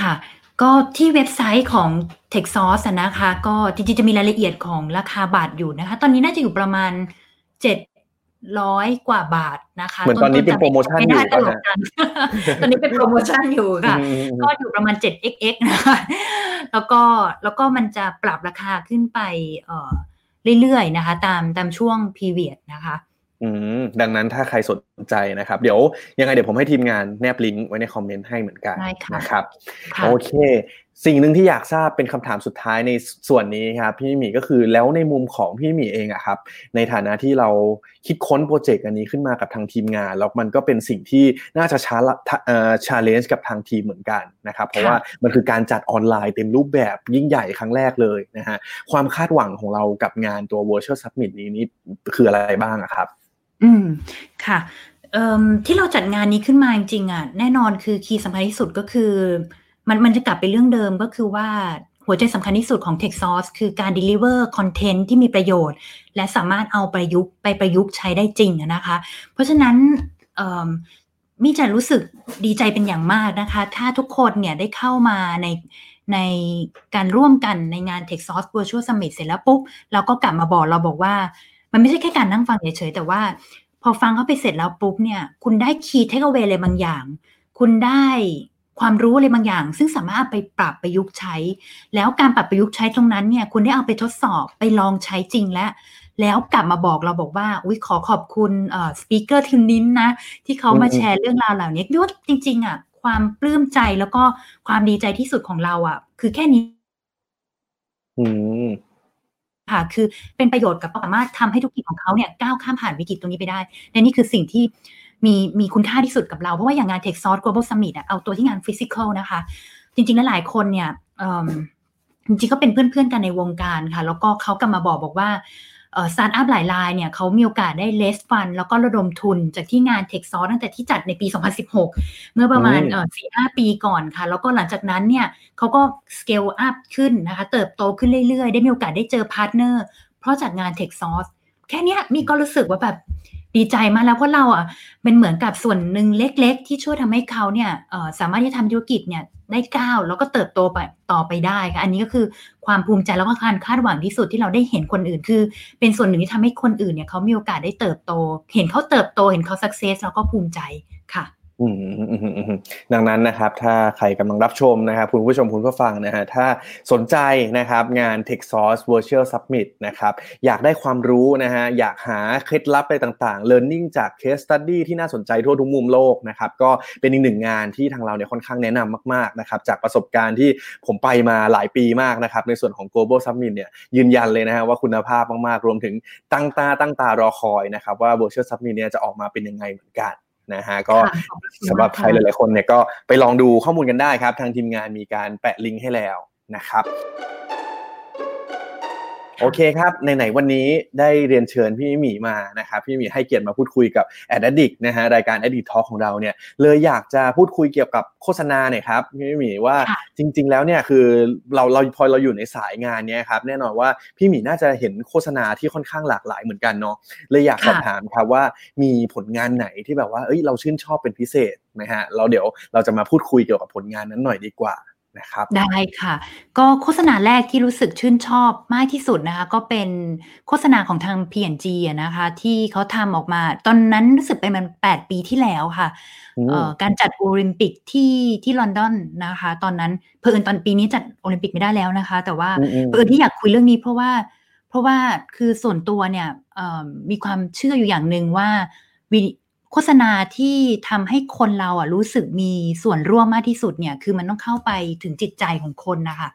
ค่ะ ก็ที่เว็บไซต์ของ TechSource นะคะ ก็จริงๆจะมีรายละเอียดของราคาบาทอยู่นะคะ ตอนนี้น่าจะอยู่ประมาณเจ็ดร้อยกว่าบาทนะคะเหมือนตอนนี้เป็นโปรโมชั่นอยู่ตตอนนี้เป็นโปรโมชั่นอยู่ค่ะ ก็อยู่ประมาณ 7xx นะคะแล้วก็แล้วก็มันจะปรับราคาขึ้นไปเอ่อเรื่อยๆนะคะ ตามตามช่วงพีเรียดนะคะ อืมดังนั้นถ้าใครสนใจนะครับ เดี๋ยวยังไงเดี๋ยวผมให้ทีมงานแนบลิงก์ไว้ในคอมเมนต์ให้เหมือนกันนะครับโอเค สิ่งหนึ่งที่อยากทราบเป็นคำถามสุดท้ายในส่วนนี้ครับ พี่มี่ก็คือแล้วในมุมของพี่มี่เองอะครับ ในฐานะที่เราคิดค้น project อันนี้ขึ้นมากับทางทีมงาน แล้วมันก็เป็นสิ่งที่น่าจะชาเอ่อ challenge กับทางทีมเหมือนกันนะครับ เพราะว่ามันคือการจัดออนไลน์เต็มรูปแบบยิ่งใหญ่ครั้งแรกเลยนะฮะความคาดหวังของเรากับงานตัว Virtual Summit นี้นี่คืออะไรบ้างครับ อืม ค่ะเอ่อที่เราจัดงานนี้ขึ้นมาจริงๆอะแน่นอนคือ key สำคัญที่สุดก็คือ มันมันจะกลับไปเรื่องเดิมก็คือว่าหัวใจสำคัญที่สุดของ Tech Source คือการ deliver content ที่มีประโยชน์ และสามารถเอาประยุกต์ไปประยุกต์ใช้ได้จริงนะคะ เพราะฉะนั้นมิจะรู้สึกดีใจเป็นอย่างมากนะคะ ถ้าทุกคนเนี่ยได้เข้ามาในในการร่วมกันในงาน Tech Source Virtual Summit เสร็จแล้วปุ๊บ เราก็กลับมาบอกเราบอกว่า มันไม่ใช่แค่การนั่งฟังเฉยๆแต่ว่า พอฟังเข้าไปเสร็จแล้วปุ๊บเนี่ย คุณได้คีย์เทคเอาไว้อะไรบางอย่าง คุณได้ความรู้อะไรบางอย่าง ซึ่งสามารถไปปรับประยุกต์ใช้ แล้วการปรับประยุกต์ใช้ตรงนั้นเนี่ย คุณได้เอาไปทดสอบไปลองใช้จริงแล้วแล้วกลับมาบอกเราบอกว่า อุ้ยขอขอบคุณเอ่อสปีกเกอร์ทีมนิ้นนะ ที่เขามาแชร์เรื่องราวเหล่านี้ด้วยจริง ๆอะความปลื้มใจแล้วก็ความดีใจที่สุดของเราอะ คือแค่นี้ อืม ค่ะคือเป็นประโยชน์กับสามารถทำให้ธุรกิจของเขาเนี่ยก้าวข้ามผ่านวิกฤตตรงนี้ไปได้และนี่คือสิ่งที่มีมีคุณค่าที่สุดกับเรา เพราะว่าอย่างงาน Techsauce Global Summit เอาตัวที่งาน physical นะคะ จริงๆแล้วหลายคนเนี่ยจริงๆก็เป็นเพื่อนๆกันในวงการค่ะ แล้วก็เขากลับมาบอกบอกว่า สตาร์ทอัพหลายรายเนี่ยเขามีโอกาสได้ raise fund แล้วก็ระดมทุนจากที่งาน Tech s o u r ตั้งแต่ที่จัดในปี 2016 เมื่อประมาณสี่ห้าปีก่อนค่ะ แล้วก็หลังจากนั้นเนี่ยเขาก็ scale up ขึ้นนะคะ เติบโตขึ้นเรื่อยๆ ได้มีโอกาสได้เจอ partner เพราะจากงาน Tech s o u r แค่นี้มีก็รู้สึกว่าแบบดีใจมากแล้วเพราะเราอะเป็นเหมือนกับส่วนหนึ่งเล็ก ๆ ที่ช่วยทำให้เขาเนี่ยสามารถที่จะทำธุรกิจเนี่ย ได้ก้าวแล้วก็เติบโตไปต่อไปได้ค่ะ อันนี้ก็คือความภูมิใจแล้วก็การคาดหวังที่สุดที่เราได้เห็นคนอื่น คือ เป็นส่วนหนึ่งที่ทำให้คนอื่นเนี่ยเขามีโอกาสได้เติบโต เห็นเขาเติบโตเห็นเขาสักเซสเราก็ภูมิใจ ดังนั้นนะครับ ถ้าใครกำลังรับชมนะครับคุณผู้ชมคุณผู้ฟังนะฮะถ้าสนใจนะครับงาน Tech Source Virtual Summit นะครับอยากได้ความรู้นะฮะอยากหาเคล็ดลับอะไรต่างๆ learning จาก case study ที่น่าสนใจทั่วทุกมุมโลกนะครับก็เป็นอีกหนึ่งงานที่ทางเราเนี่ยค่อนข้างแนะนำมากๆนะครับจากประสบการณ์ที่ผมไปมาหลายปีมากนะครับในส่วนของ Global Summit เนี่ยยืนยันเลยนะฮะว่าคุณภาพมากๆ รวมถึงตั้งตาตั้งตารอคอยนะครับว่า Virtual Summit เนี่ยจะออกมาเป็นยังไงเหมือนกัน นะฮะก็สำหรับใครหลายๆคนเนี่ยก็ไปลองดูข้อมูลกันได้ครับ ทางทีมงานมีการแปะลิงก์ให้แล้วนะครับ โอเคครับในไหนวันนี้ได้เรียนเชิญพี่มี่มานะครับพี่มี่ให้เกียรติมาพูดคุยกับ Ad Addict นะฮะรายการ Addict Talk ของเราเนี่ยเลยอยากจะพูดคุยเกี่ยวกับโฆษณาเนี่ยครับพี่มี่ว่าจริง ๆ แล้วเนี่ยคือเราเราพอเราอยู่ในสายงานเนี้ยครับแน่นอนว่าพี่มี่น่าจะเห็นโฆษณาที่ค่อนข้างหลากหลายเหมือนกันเนาะเลยอยากสอบถามครับว่ามีผลงานไหนที่แบบว่าเอ้ยเราชื่นชอบเป็นพิเศษนะฮะเราเดี๋ยวเราจะมาพูดคุยเกี่ยวกับผลงานนั้นหน่อยดีกว่า นะครับ ได้ค่ะ ก็โฆษณาแรกที่รู้สึกชื่นชอบมากที่สุดนะคะ ก็เป็นโฆษณาของทาง P&G นะคะ ที่เขาทำออกมา ตอนนั้นรู้สึกไปมันแปดปีที่แล้วค่ะการจัดโอลิมปิกที่ที่ลอนดอนนะคะ ตอนนั้นเพื่อนตอนปีนี้จัดโอลิมปิกไม่ได้แล้วนะคะ แต่ว่าเพื่อนที่อยากคุยเรื่องนี้เพราะว่า เพราะว่าคือส่วนตัวเนี่ยมีความเชื่ออยู่อย่างหนึ่งว่า โฆษณาที่ทำให้คนเราอะรู้สึกมีส่วนร่วมมากที่สุดเนี่ย คือมันต้องเข้าไปถึงจิตใจของคนนะคะ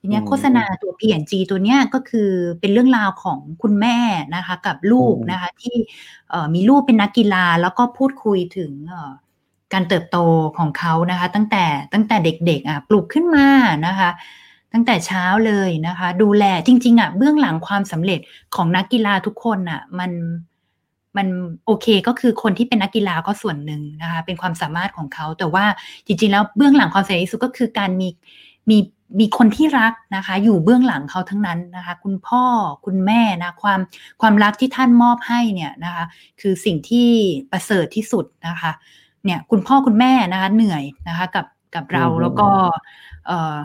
ทีนี้โฆษณาตัว P&G ตัวเนี้ยก็คือเป็นเรื่องราวของคุณแม่นะคะ กับลูกนะคะ ที่มีลูกเป็นนักกีฬาแล้วก็พูดคุยถึงการเติบโตของเขานะคะ ตั้งแต่ตั้งแต่เด็กๆอะปลูกขึ้นมานะคะ ตั้งแต่เช้าเลยนะคะ ดูแลจริง ๆ อะ เบื้องหลังความสำเร็จของนักกีฬาทุกคนอะ มัน มันโอเคก็คือคนที่เป็นนักกีฬาก็ส่วนหนึ่งนะคะเป็นความสามารถของเขาแต่ว่าจริงๆ แล้วเบื้องหลังความสำเร็จที่สุดก็คือการมีมีมีคนที่รักนะคะ อยู่เบื้องหลังเขาทั้งนั้นนะคะ คุณพ่อคุณแม่นะความความรักที่ท่านมอบให้เนี่ยนะคะ คือสิ่งที่ประเสริฐที่สุดนะคะเนี่ยคุณพ่อคุณแม่นะคะเหนื่อยนะคะ กับกับเราแล้วก็เออ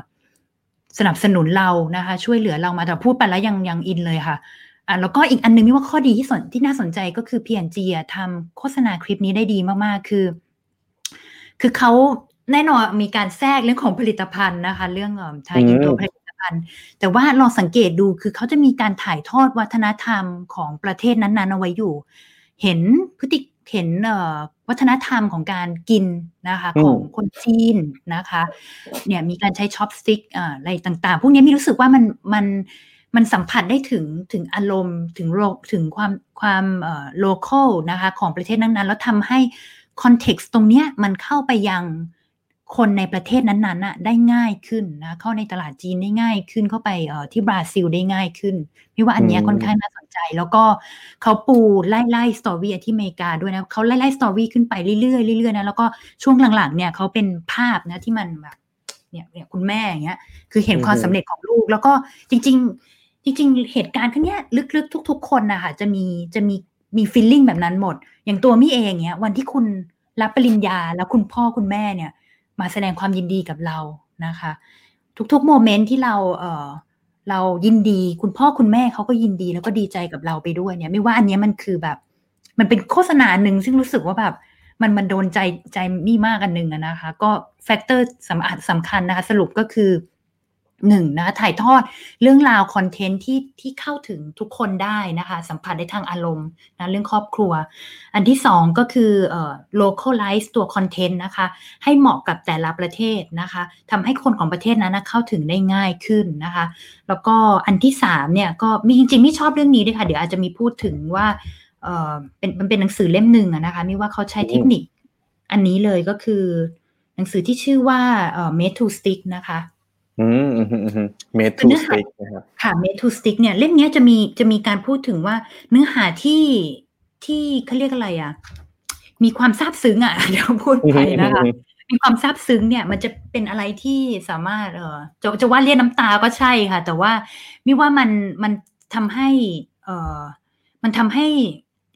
สนับสนุนเรานะคะ ช่วยเหลือเรามาแต่พูดไปแล้วยังยังอินเลยค่ะ อะแล้วก็อีกอันนึงนี่ว่าข้อดีที่สนที่น่าสนใจก็คือ P&G อะทำโฆษณาคลิปนี้ได้ดีมากๆ คือ คือเขาแน่นอนมีการแทรกเรื่องของผลิตภัณฑ์นะคะ เรื่องทายอินตัวผลิตภัณฑ์ แต่ว่าลองสังเกตดูคือเขาจะมีการถ่ายทอดวัฒนธรรมของประเทศนั้นๆเอาไว้อยู่ เห็นพฤติเห็นวัฒนธรรมของการกินนะคะ ของคนจีนนะคะ เนี่ยมีการใช้ chopstick อะไรต่างๆ พวกนี้มี่รู้สึกว่ามันมัน มันสัมผัสได้ถึงถึงอารมณ์ถึง lo ถึงความความเอ่อ local นะคะของประเทศนั้นๆ แล้วทำให้ context ตรงเนี้ยมันเข้าไปยังคนในประเทศนั้นๆน่ะได้ง่ายขึ้นนะเข้าในตลาดจีนได้ง่ายขึ้นเข้าไปเอ่อที่บราซิลได้ง่ายขึ้นพี่ว่าอันนี้ค่อนข้างน่าสนใจ แล้วก็เขาปูไล่ไล่สตอรี่ที่อเมริกาด้วยนะเขาไล่ไล่สตอรี่ขึ้นไปเรื่อยๆเรื่อยๆนะแล้วก็ช่วงหลังๆเนี่ยเขาเป็นภาพนะที่มันแบบเนี่ยเนี่ยคุณแม่อย่างเงี้ยคือเห็นความสำเร็จของลูก แล้วก็จริง ๆ จริงๆ เหตุการณ์ครั้งนี้ลึกๆ ทุก ๆ คนนะคะจะมีจะมีมีฟีลลิ่งแบบนั้นหมด อย่างตัวมี่เองเนี้ยวันที่คุณรับปริญญาแล้วคุณพ่อคุณแม่เนี่ย มาแสดงความยินดีกับเรานะคะ ทุกๆ moment ที่เราเออเรายินดี คุณพ่อคุณแม่เขาก็ยินดีแล้วก็ดีใจกับเราไปด้วยเนี่ย มี่ว่าอันนี้มันคือแบบ มันเป็นโฆษณาหนึ่งซึ่งรู้สึกว่าแบบมันมันโดนใจใจมี่มากอันหนึ่งนะคะ ก็ factor สำคัญสำคัญนะคะ สรุปก็คือ หนึ่งนะถ่ายทอดเรื่องราว content ที่ที่เข้าถึงทุกคนได้นะคะ สัมผัสได้ทางอารมณ์นะเรื่องครอบครัว อันที่สองก็คือเอ่อ localize ตัวคอนเทนต์นะคะ ให้เหมาะกับแต่ละประเทศนะคะทำให้คนของประเทศนั้นนะเข้าถึงได้ง่ายขึ้นนะคะ แล้วก็อันที่สามเนี่ยก็มีจริงๆไม่ชอบเรื่องนี้ด้วยค่ะ เดี๋ยวอาจจะมีพูดถึงว่าเออเป็นมันเป็นหนังสือเล่มหนึ่งนะคะไม่ว่าเขาใช้เทคนิค อันนี้เลยก็คือ หนังสือที่ชื่อว่าเอ่อ made to stick นะคะ อืมอืมอืมเมทูสติกนะครับค่ะเมทูสติกเนี่ยเล่มนี้จะมีจะมีการพูดถึงว่าเนื้อหาที่ที่เขาเรียกอะไรอะ มีความซาบซึ้งอะเดี๋ยวพูดไปนะคะมีความซาบซึ้งเนี่ยมันจะเป็นอะไรที่สามารถเออจะจะว่าเรียกน้ำตาก็ใช่ค่ะ แต่ว่ามิว่ามันมันทำให้ เออมันทำให้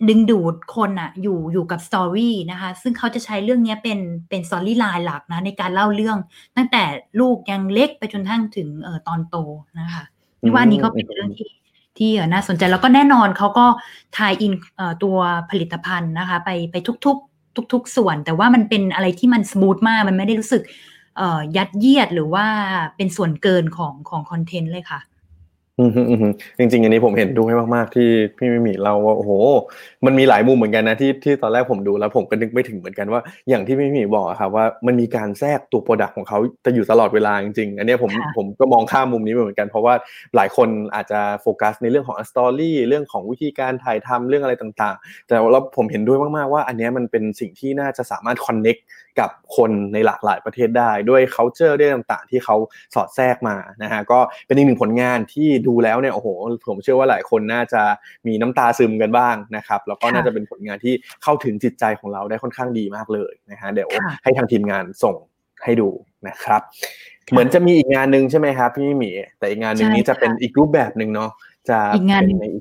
ดึงดูดคนอะอยู่อยู่กับสตอรี่นะคะ ซึ่งเขาจะใช้เรื่องนี้เป็นเป็นสตอรี่ไลน์หลักนะ ในการเล่าเรื่อง ตั้งแต่ลูกยังเล็กไปจนทั้งถึงเอ่อตอนโตนะคะนี่ว่านี้ก็เป็นเรื่องที่ที่น่าสนใจแล้วก็แน่นอนเขาก็ tie-in ตัวผลิตภัณฑ์นะคะ ไปไปทุกๆ ทุก ๆ ส่วน แต่ว่ามันเป็นอะไรที่มัน smooth มาก มันไม่ได้รู้สึกยัดเยียดหรือว่าเป็นส่วนเกินของของคอนเทนต์เลยค่ะ จริง ๆ อันนี้ผมเห็นด้วยมากๆที่พี่มิมีเล่าว่าโอ้โห มันมีหลายมุมเหมือนกันนะที่ที่ตอนแรกผมดูแล้วผมก็นึกไม่ถึงเหมือนกันว่าอย่างที่พี่มิมีบอกครับว่ามันมีการแทรกตัว product ของเขาจะอยู่ตลอดเวลาจริงๆ อันนี้ผมผมก็มองข้ามมุมนี้เหมือนกัน เพราะว่าหลายคนอาจจะโฟกัสในเรื่องของสตอรี่เรื่องของวิธีการถ่ายทำเรื่องอะไรต่างๆ แต่แล้วผมเห็นด้วยมากๆว่า อันนี้มันเป็นสิ่งที่น่าจะสามารถคอนเน็ก กับคนในหลากหลายประเทศได้ด้วย culture ด้วยต่างๆ ที่เขาสอดแทรกมานะฮะก็เป็นอีกหนึ่งผลงานที่ดูแล้วเนี่ยโอ้โหผมเชื่อว่าหลายคนน่าจะมีน้ำตาซึมกันบ้างนะครับแล้วก็น่าจะเป็นผลงานที่เข้าถึงจิตใจของเราได้ค่อนข้างดีมากเลยนะฮะเดี๋ยวให้ทางทีมงานส่งให้ดูนะครับ เหมือนจะมีอีกงานหนึ่งใช่ไหมครับพี่หมีแต่อีกงานหนึ่งนี้จะเป็นอีกรูปแบบหนึ่งเนาะจะเป็นในอี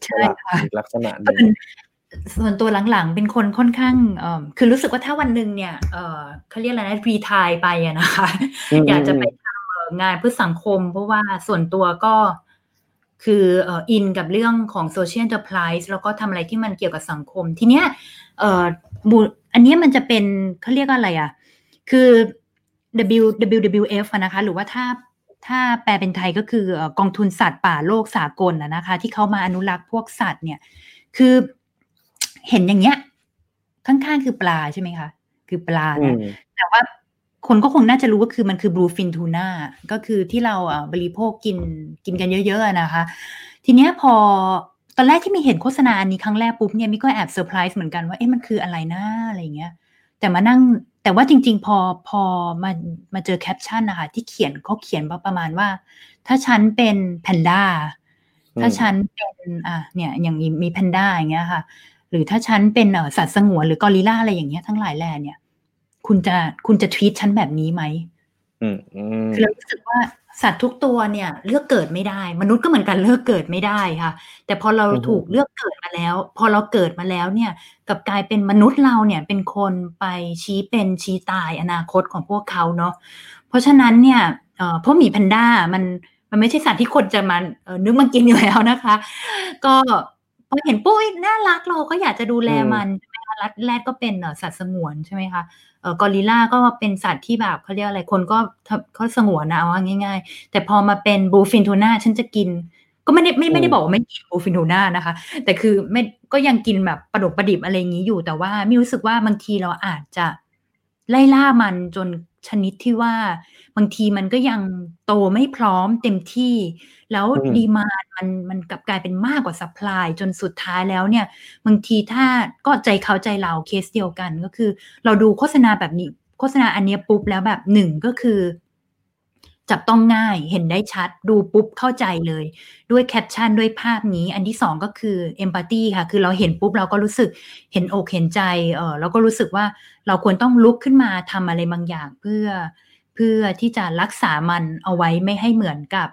กลักษณะหนึ่ง ส่วนตัวหลังๆ เป็นคนค่อนข้างเอคือรู้สึกว่าถ้าวันหนึ่งเนี่ยเออเขาเรียกอะไรนะ retire ไปอะนะคะ อยากจะไปทำงานเพื่อสังคม เพราะว่าส่วนตัวก็คือเอ่ออินกับเรื่องของ social enterprise แล้วก็ทำอะไรที่มันเกี่ยวกับสังคม ทีเนี้ยเอ่ออันนี้มันจะเป็นเขาเรียกอะไรอะ คือ W WWF นะคะ หรือว่าถ้าถ้าแปลเป็นไทยก็คือกองทุนสัตว์ป่าโลกสากลนะคะ ที่เขามาอนุรักษ์พวกสัตว์เนี่ย คือ เห็นอย่างเงี้ย ข้างๆคือปลาใช่ไหมคะ คือปลานะแต่ว่าคนก็คงน่าจะรู้ว่าคือมันคือบลูฟินทูน่าก็คือที่เราบริโภคกินกินกันเยอะๆนะคะ ทีเนี้ยพอตอนแรกที่มีเห็นโฆษณาอันนี้ครั้งแรกปุ๊บเนี่ยมิก็แอบเซอร์ไพรส์เหมือนกันว่าเอ๊ะมันคืออะไรนะอะไรเงี้ย แต่มานั่งแต่ว่าจริง ๆ พอพอมามาเจอแคปชั่นนะคะที่เขียนเขาเขียนประมาณว่า ถ้าฉันเป็นแพนด้าถ้าฉันเป็นอะเนี่ยอย่างมีแพนด้าอย่างเงี้ยค่ะ หรือถ้าฉันเป็นสัตว์สงวนหรือกอริลลาอะไรอย่างเงี้ยทั้งหลายแหล่เนี่ย คุณจะคุณจะทวีตฉันแบบนี้ไหมคือเรารู้สึกว่าสัตว์ทุกตัวเนี่ย เลือกเกิดไม่ได้ มนุษย์ก็เหมือนกันเลือกเกิดไม่ได้ค่ะ แต่พอเราถูกเลือกเกิดมาแล้ว พอเราเกิดมาแล้วเนี่ยกับกลายเป็นมนุษย์เราเนี่ย เป็นคนไปชี้เป็นชี้ตายอนาคตของพวกเขาเนาะเพราะฉะนั้นเนี่ยเอ่อพวกหมีแพนด้ามันมันไม่ใช่สัตว์ที่คนจะมาเออนึกมันกินอยู่แล้วนะคะ ก็พ อเห็นปุ้ยน่ารักเราก็อยากจะดูแลมันใช่ไหมคะรัดแรดก็เป็นสัตว์สงวนใช่ไหมคะเออกอริลลาก็เป็นสัตว์ที่แบบเขาเรียกอะไรคนก็เขาสงวนนะเอาง่าย ๆ แต่พอมาเป็น bluefin tuna ฉันจะกิน ก็ไม่ได้ไม่ไม่ได้บอกว่าไม่กิน bluefin tuna นะคะ แต่คือไม่ก็ยังกินแบบประดกประดิบอะไรอย่างนี้อยู่ แต่ว่าไม่รู้สึกว่าบางทีเราอาจจะไล่ล่ามันจนชนิดที่ว่าบางทีมันก็ยังโตไม่พร้อมเต็มที่ แล้ว demand มันกลับกลายเป็นมากกว่า supply จนสุดท้ายแล้วเนี่ยบางทีถ้าก็ใจเขาใจเราเคสเดียวกันก็คือ เราดูโฆษณาแบบนี้ โฆษณาอันนี้ปุ๊บแล้วแบบหนึ่งก็คือ จับต้องง่ายเห็นได้ชัด ดูปุ๊บเข้าใจเลย ด้วยแคปชั่นด้วยภาพนี้ อันที่สองก็คือเอมพัตตีค่ะ คือเราเห็นปุ๊บเราก็รู้สึกเห็นอกเห็นใจเออเราก็รู้สึกว่าเราควรต้องลุกขึ้นมาทำอะไรบางอย่างเพื่อเพื่อที่จะรักษามันเอาไว้ไม่ให้เหมือนกับ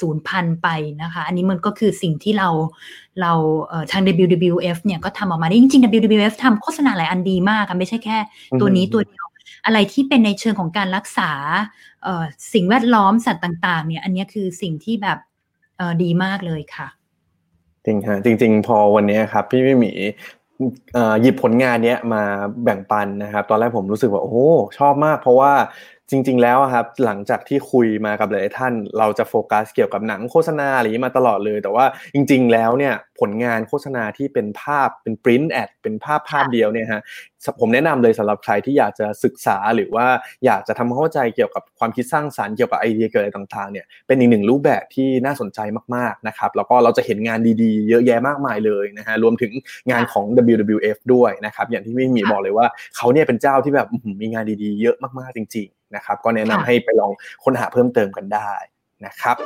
ศูนย์พันไปนะคะ อันนี้มันก็คือสิ่งที่เราเราทาง WWF เนี่ยก็ทำออกมาได้จริงๆ WWF ทำโฆษณาหลายอันดีมากไม่ใช่แค่ตัวนี้ตัวเดียว อะไรที่เป็นในเชิงของการรักษาสิ่งแวดล้อมสัตว์ต่าง ๆ เนี่ย อันนี้คือสิ่งที่แบบดีมากเลยค่ะ จริงฮะจริง ๆ พอวันนี้ครับ พี่พี่หมีหยิบผลงานเนี้ยมาแบ่งปันนะครับ ตอนแรกผมรู้สึกว่าโอ้ชอบมาก เพราะว่า จริง ๆ แล้วครับหลังจากที่คุยมากับหลายท่าน เราจะโฟกัสเกี่ยวกับหนังโฆษณาอะไรนี้มาตลอดเลย แต่ว่าจริง ๆ แล้วเนี่ยผลงานโฆษณาที่เป็นภาพเป็นปริ้นแอดเป็นภาพภาพเดียวเนี่ยฮะผมแนะนำเลยสำหรับใครที่อยากจะศึกษาหรือว่าอยากจะทำเข้าใจเกี่ยวกับความคิดสร้างสารรค์เกี่ยวกับไอเดียเกิดอะไรต่างๆเนี่ยเป็นอีกหนึ่งรูปแบบที่น่าสนใจมากๆนะครับแล้วก็เราจะเห็นงานดีๆ เยอะแยะมากมายเลยนะฮะรวมถึงงานของ WWF ด้วยนะครับอย่างที่พี่มีบอกเลยว่าเขาเนี่ยเป็นเจ้าที่แบบมีงานดีๆ เยอะมากๆจริงๆ นะครับ ก็แนะนำให้ไปลองค้นหาเพิ่มเติมกันได้นะครับ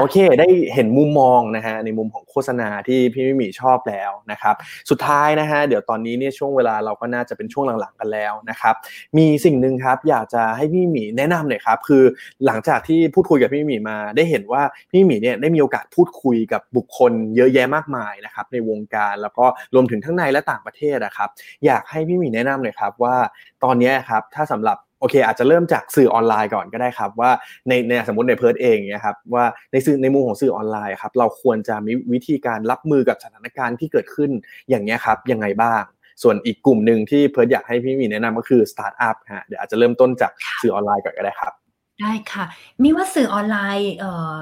โอเค ได้เห็นมุมมองนะฮะในมุมของโฆษณาที่พี่มิมีชอบแล้วนะครับ สุดท้ายนะฮะเดี๋ยวตอนนี้เนี่ยช่วงเวลาเราก็น่าจะเป็นช่วงหลังๆกันแล้วนะครับ มีสิ่งหนึ่งครับอยากจะให้พี่มีแนะนำหน่อยครับคือหลังจากที่พูดคุยกับพี่มีมา ได้เห็นว่าพี่มีเนี่ยได้มีโอกาสพูดคุยกับบุคคลเยอะแยะมากมายนะครับในวงการแล้วก็รวมถึงทั้งในและต่างประเทศนะครับ อยากให้พี่มีแนะนำหน่อยครับว่าตอนนี้ครับถ้าสำหรับ โอเค อาจจะเริ่มจากสื่อออนไลน์ก่อนก็ได้ครับว่าในในสมมติในเพิร์ดเองเนี่ยครับว่าในสื่อในมุมของสื่อออนไลน์ครับเราควรจะมีวิธีการรับมือกับสถานการณ์ที่เกิดขึ้นอย่างเงี้ยครับยังไงบ้าง ส่วนอีกกลุ่มหนึ่งที่เพิร์ดอยากให้พี่มีแนะนำก็คือสตาร์ทอัพฮะเดี๋ยวอาจจะเริ่มต้นจากสื่อออนไลน์ก่อนก็ได้ครับ ได้ค่ะมีว่าสื่อออนไลน์เอ่อ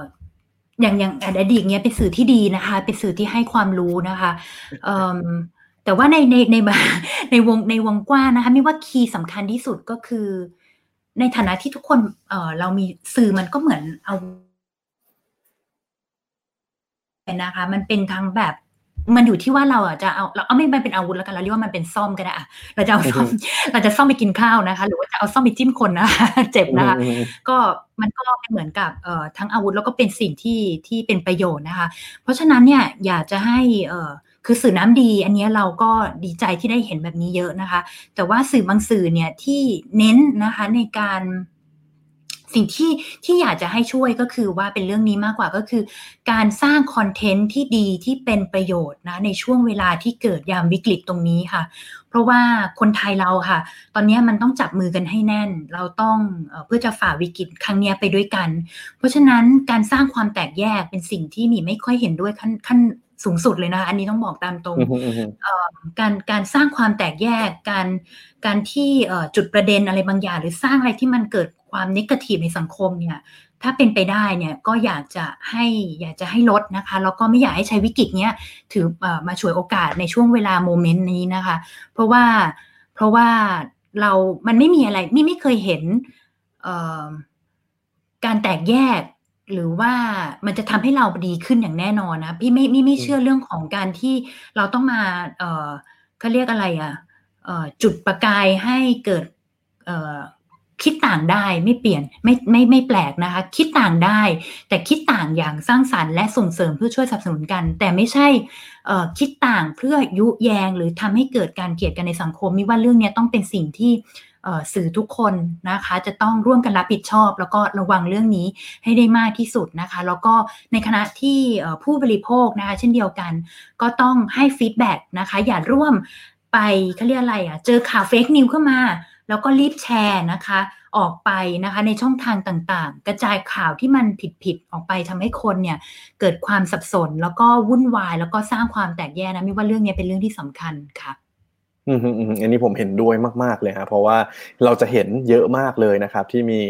อย่างอย่างอดีตเนี้ยเป็นสื่อที่ดีนะคะ เป็นสื่อที่ให้ความรู้นะคะเอ่อ แต่ว่าในในในในวงในวงกว้างนะคะไม่ว่าคีย์สำคัญที่สุดก็คือ ในฐานะที่ทุกคนเอ่อเรามีสื่อมันก็เหมือนเอานะคะ มันเป็นทั้งแบบมันอยู่ที่ว่าเราอะจะเอาเราเอาไม่เป็นอาวุธแล้วกันเราเรียกว่ามันเป็นซ่อมก็ได้อะเราจะเอาซ่อมเราจะซ่อมไปกินข้าวนะคะ หรือว่าจะเอาซ่อมไปจิ้มคนนะคะเจ็บนะคะก็มันก็เป็นเหมือนกับเอ่อทั้งอาวุธแล้วก็เป็นสิ่งที่ที่เป็นประโยชน์นะคะ เพราะฉะนั้นเนี่ยอยากจะให้เอ่อ คือสื่อน้ำดีอันนี้เราก็ดีใจที่ได้เห็นแบบนี้เยอะนะคะ แต่ว่าสื่อบางสื่อเนี่ยที่เน้นนะคะในการสิ่งที่ที่อยากจะให้ช่วยก็คือว่าเป็นเรื่องนี้มากกว่าก็คือ การสร้างคอนเทนต์ที่ดีที่เป็นประโยชน์นะในช่วงเวลาที่เกิดยามวิกฤตตรงนี้ค่ะ เพราะว่าคนไทยเราค่ะ ตอนนี้มันต้องจับมือกันให้แน่น เราต้องเพื่อจะฝ่าวิกฤตครั้งนี้ไปด้วยกัน เพราะฉะนั้นการสร้างความแตกแยกเป็นสิ่งที่มีไม่ค่อยเห็นด้วยขั้นขั้น สูงสุดเลยนะคะอันนี้ต้องบอกตามตรงการการสร้างความแตกแยกการการที่จุดประเด็นอะไรบางอย่าง หรือสร้างอะไรที่มันเกิดควความนิเกทีฟในสังคมเนี่ยถ้าเป็นไปได้เนี่ยก็อยากจะให้อยากจะให้ลดนะคะแล้วก็ไม่อยากให้ใช้วิกฤตเนี้ยถือมาช่วยโอกาสในช่วงเวลาโมเมนต์นี้นะคะ เพราะว่าเพราะว่าเรามันไม่มีอะไรไม่ไม่เคยเห็นการแตกแยก หรือว่ามันจะทำให้เราดีขึ้นอย่างแน่นอนนะพี่ไม่ไม่ไม่เชื่อเรื่องของการที่เราต้องมา เออเขาเรียกอะไรอะ่ะจุดประกายให้เกิดคิดต่างได้ไม่เปลี่ยนไม่ไม่ไม่แปลกนะคะ คิดต่างได้ แต่คิดต่างอย่างสร้างสรรค์และส่งเสริมเพื่อช่วยสนับสนุนกัน แต่ไม่ใช่คิดต่างเพื่อยุแยงหรือทำให้เกิดการเกลียดกันในสังคมมิว่าเรื่องนี้ต้องเป็นสิ่งที่ สื่อทุกคนนะคะ จะต้องร่วมกันรับผิดชอบ แล้วก็ระวังเรื่องนี้ให้ได้มากที่สุดนะคะ แล้วก็ในขณะที่ผู้บริโภคนะคะ เช่นเดียวกัน ก็ต้องให้ feedback นะคะ อย่าร่วมไปเขาเรียกอะไรอะ่ะ เจอข่าว fake news เข้ามา แล้วก็รีบแชร์นะคะ ออกไปนะคะในช่องทางต่างๆ กระจายข่าวที่มันผิดๆออกไปทำให้คนเนี่ยเกิดความสับสน แล้วก็วุ่นวาย แล้วก็สร้างความแตกแยกนะไม่ว่าเรื่องนี้เป็นเรื่องที่สำคัญค่ะ อืมอันนี้ผมเห็นด้วยมาก ๆเลยครับเพราะว่าเราจะเห็นเยอะมากเลยนะครับ ที่มี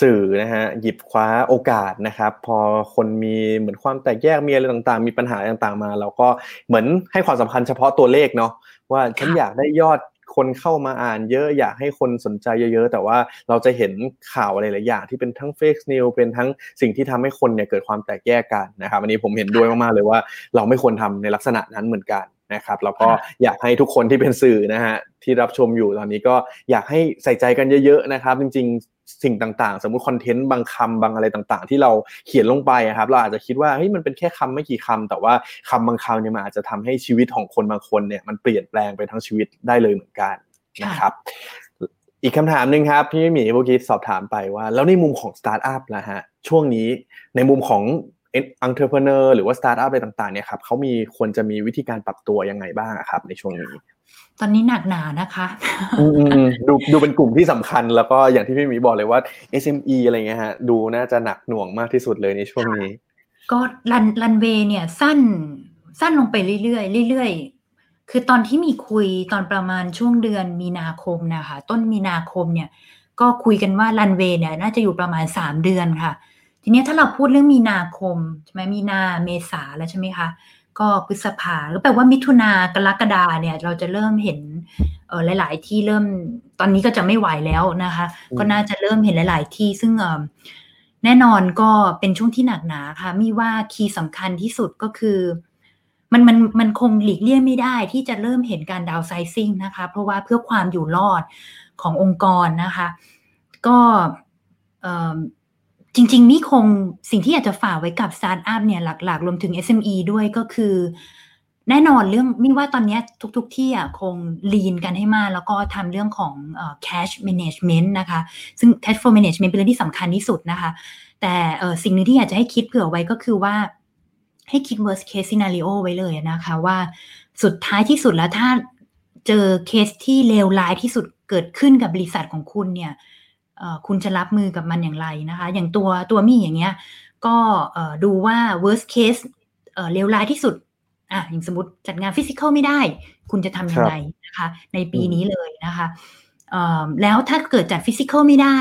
สื่อนะฮะหยิบคว้าโอกาสนะครับ พอคนมีเหมือนความแตกแยกมีอะไรต่างๆ มีปัญหาต่างๆมา เราก็เหมือนให้ความสำคัญเฉพาะตัวเลขเนาะว่าฉันอยากได้ยอดคนเข้ามาอ่านเยอะอยากให้คนสนใจเยอะๆ แต่ว่าเราจะเห็นข่าวอะไรหลายอย่างที่เป็นทั้งเฟกนิวเป็นทั้งสิ่งที่ทำให้คนเนี่ยเกิดความแตกแยกกันนะครับอันนี้ผมเห็นด้วยมากๆเลยว่า เราไม่ควรทำในลักษณะนั้นเหมือนกัน นะครับแล้วก็อยากให้ทุกคนที่เป็นสื่อนะฮะที่รับชมอยู่ตอนนี้ก็อยากให้ใส่ใจกันเยอะๆนะครับ จริงๆสิ่งต่างๆ สมมุติคอนเทนต์บางคำบางอะไรต่างๆ ที่เราเขียนลงไปครับเราอาจจะคิดว่าเฮ้ยมันเป็นแค่คำไม่กี่คำแต่ว่าคำบางคำเนี่ยมันอาจจะทำให้ชีวิตของคนบางคนเนี่ยมันเปลี่ยนแปลงไปทั้งชีวิตได้เลยเหมือนกันนะครับอีกคำถามหนึ่งครับพี่หมีเมื่อกี้สอบถามไปว่า แล้วในมุมของสตาร์ทอัพนะฮะช่วงนี้ในมุมของ entrepreneur หรือว่าสตาร์ทอัพอะไรต่างๆเนี่ยครับเขามีควรจะมีวิธีการปรับตัวยังไงบ้างครับ ในช่วงนี้ ตอนนี้หนักหนานะคะดูดูเป็นกลุ่มที่สำคัญแล้วก็อย่างที่พี่มีบอกเลยว่า SME อะไรเงี้ยฮะดูน่าจะหนักหน่วงมากที่สุดเลยในช่วงนี้ ก็รันรันเวย์เนี่ยสั้นสั้นลงไปเรื่อยๆเรื่อยๆ คือตอนที่มีคุยตอนประมาณช่วงเดือนมีนาคมนะคะ ต้นมีนาคมเนี่ย ก็คุยกันว่ารันเวย์เนี่ยน่าจะอยู่ประมาณสามเดือนค่ะ ทีนี้ถ้าเราพูดเรื่องมีนาคมใช่ไหมมีนาเมษาแล้วใช่ไหมคะก็พฤษภาก็แปลว่ามิถุนากรกฎาเนี่ยเราจะเริ่มเห็นเออหลาย ๆ ที่เริ่มตอนนี้ก็จะไม่ไหวแล้วนะคะ ก็น่าจะเริ่มเห็นหลาย ๆ ที่ซึ่งแน่นอนก็เป็นช่วงที่หนักหนาค่ะมีว่า key สำคัญที่สุดก็คือ มันมันมันคงหลีกเลี่ยงไม่ได้ที่จะเริ่มเห็นการ downsizing นะคะ เพราะว่าเพื่อความอยู่รอดขององค์กรนะคะ ก็ จริง ๆ นี่คงสิ่งที่อยากจะฝากไว้กับสตาร์ทอัพเนี่ยหลัก ๆ รวมถึง SME ด้วยก็คือ แน่นอนเรื่องมีว่าตอนนี้ทุกๆที่อะคง lean กันให้มาก แล้วก็ทำเรื่องของ cash management นะคะ ซึ่ง cash flow management เป็นเรื่องที่สำคัญที่สุดนะคะ แต่สิ่งหนึ่งที่อยากจะให้คิดเผื่อไว้ก็คือว่าให้คิด worst case scenario ไว้เลยนะคะ ว่าสุดท้ายที่สุดแล้วถ้าเจอเคสที่เลวร้ายที่สุดเกิดขึ้นกับบริษัทของคุณเนี่ย คุณจะรับมือกับมันอย่างไรนะคะ อย่างตัวตัวมี่อย่างเงี้ย ก็ดูว่า worst case เลวร้ายที่สุดอะอย่างสมมติจัดงานฟิสิกอลไม่ได้ คุณจะทำยังไงนะคะ ในปีนี้เลยนะคะแล้วถ้าเกิดจัด physical ไม่ได้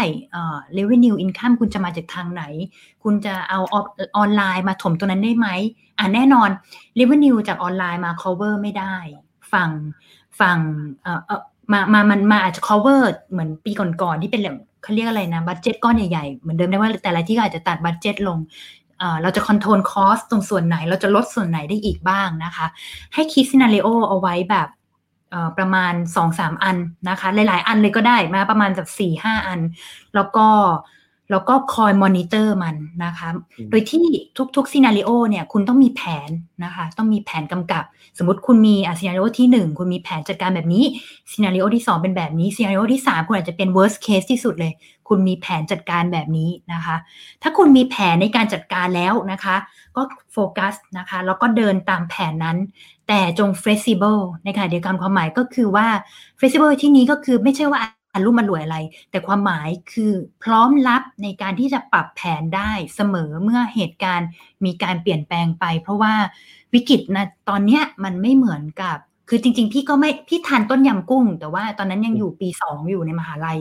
revenue income คุณจะมาจากทางไหน คุณจะเอาออนไลน์มาถมตัวนั้นได้ไหมอ่าแน่นอน revenue จากออนไลน์มา cover ไม่ได้ ฝั่งฝั่งมามามันมาอาจจะ cover เหมือนปีก่อนๆที่เป็นแบบ เขาเรียกอะไรนะ budget ก้อนใหญ่ๆเหมือนเดิมได้ว่าแต่ละที่อาจจะตัด budget ลงเราจะ control cost ตรงส่วนไหน เราจะลดส่วนไหนได้อีกบ้างนะคะ ให้คิด scenario เอาไว้แบบประมาณสองสามอันนะคะ หลาย ๆ อันเลยก็ได้มาประมาณแบบสี่ห้าอัน แล้วก็ แล้วก็คอยมอนิเตอร์มันนะคะ โดยที่ทุกๆ scenario เนี่ยคุณต้องมีแผนนะคะ ต้องมีแผนกำกับ สมมติคุณมีอะ scenario ที่ 1 คุณมีแผนจัดการแบบนี้ scenario ที่ 2 เป็นแบบนี้ scenario ที่ 3 คุณอาจจะเป็น worst case ที่สุดเลย คุณมีแผนจัดการแบบนี้นะคะ ถ้าคุณมีแผนในการจัดการแล้วนะคะ ก็โฟกัสนะคะ แล้วก็เดินตามแผนนั้น แต่จง flexible ในขณะเดียวกันความหมายก็คือว่า flexible ที่นี้ก็คือไม่ใช่ว่า อรุ่มรวยอะไร แต่ความหมายคือพร้อมรับในการที่จะปรับแผนได้เสมอเมื่อเหตุการณ์มีการเปลี่ยนแปลงไป เพราะว่าวิกฤตนะตอนนี้มันไม่เหมือนกับ คือจริง ๆ พี่ก็ไม่พี่ทันต้นยำกุ้ง แต่ว่าตอนนั้นยังอยู่ปีสองอยู่ในมหาลัย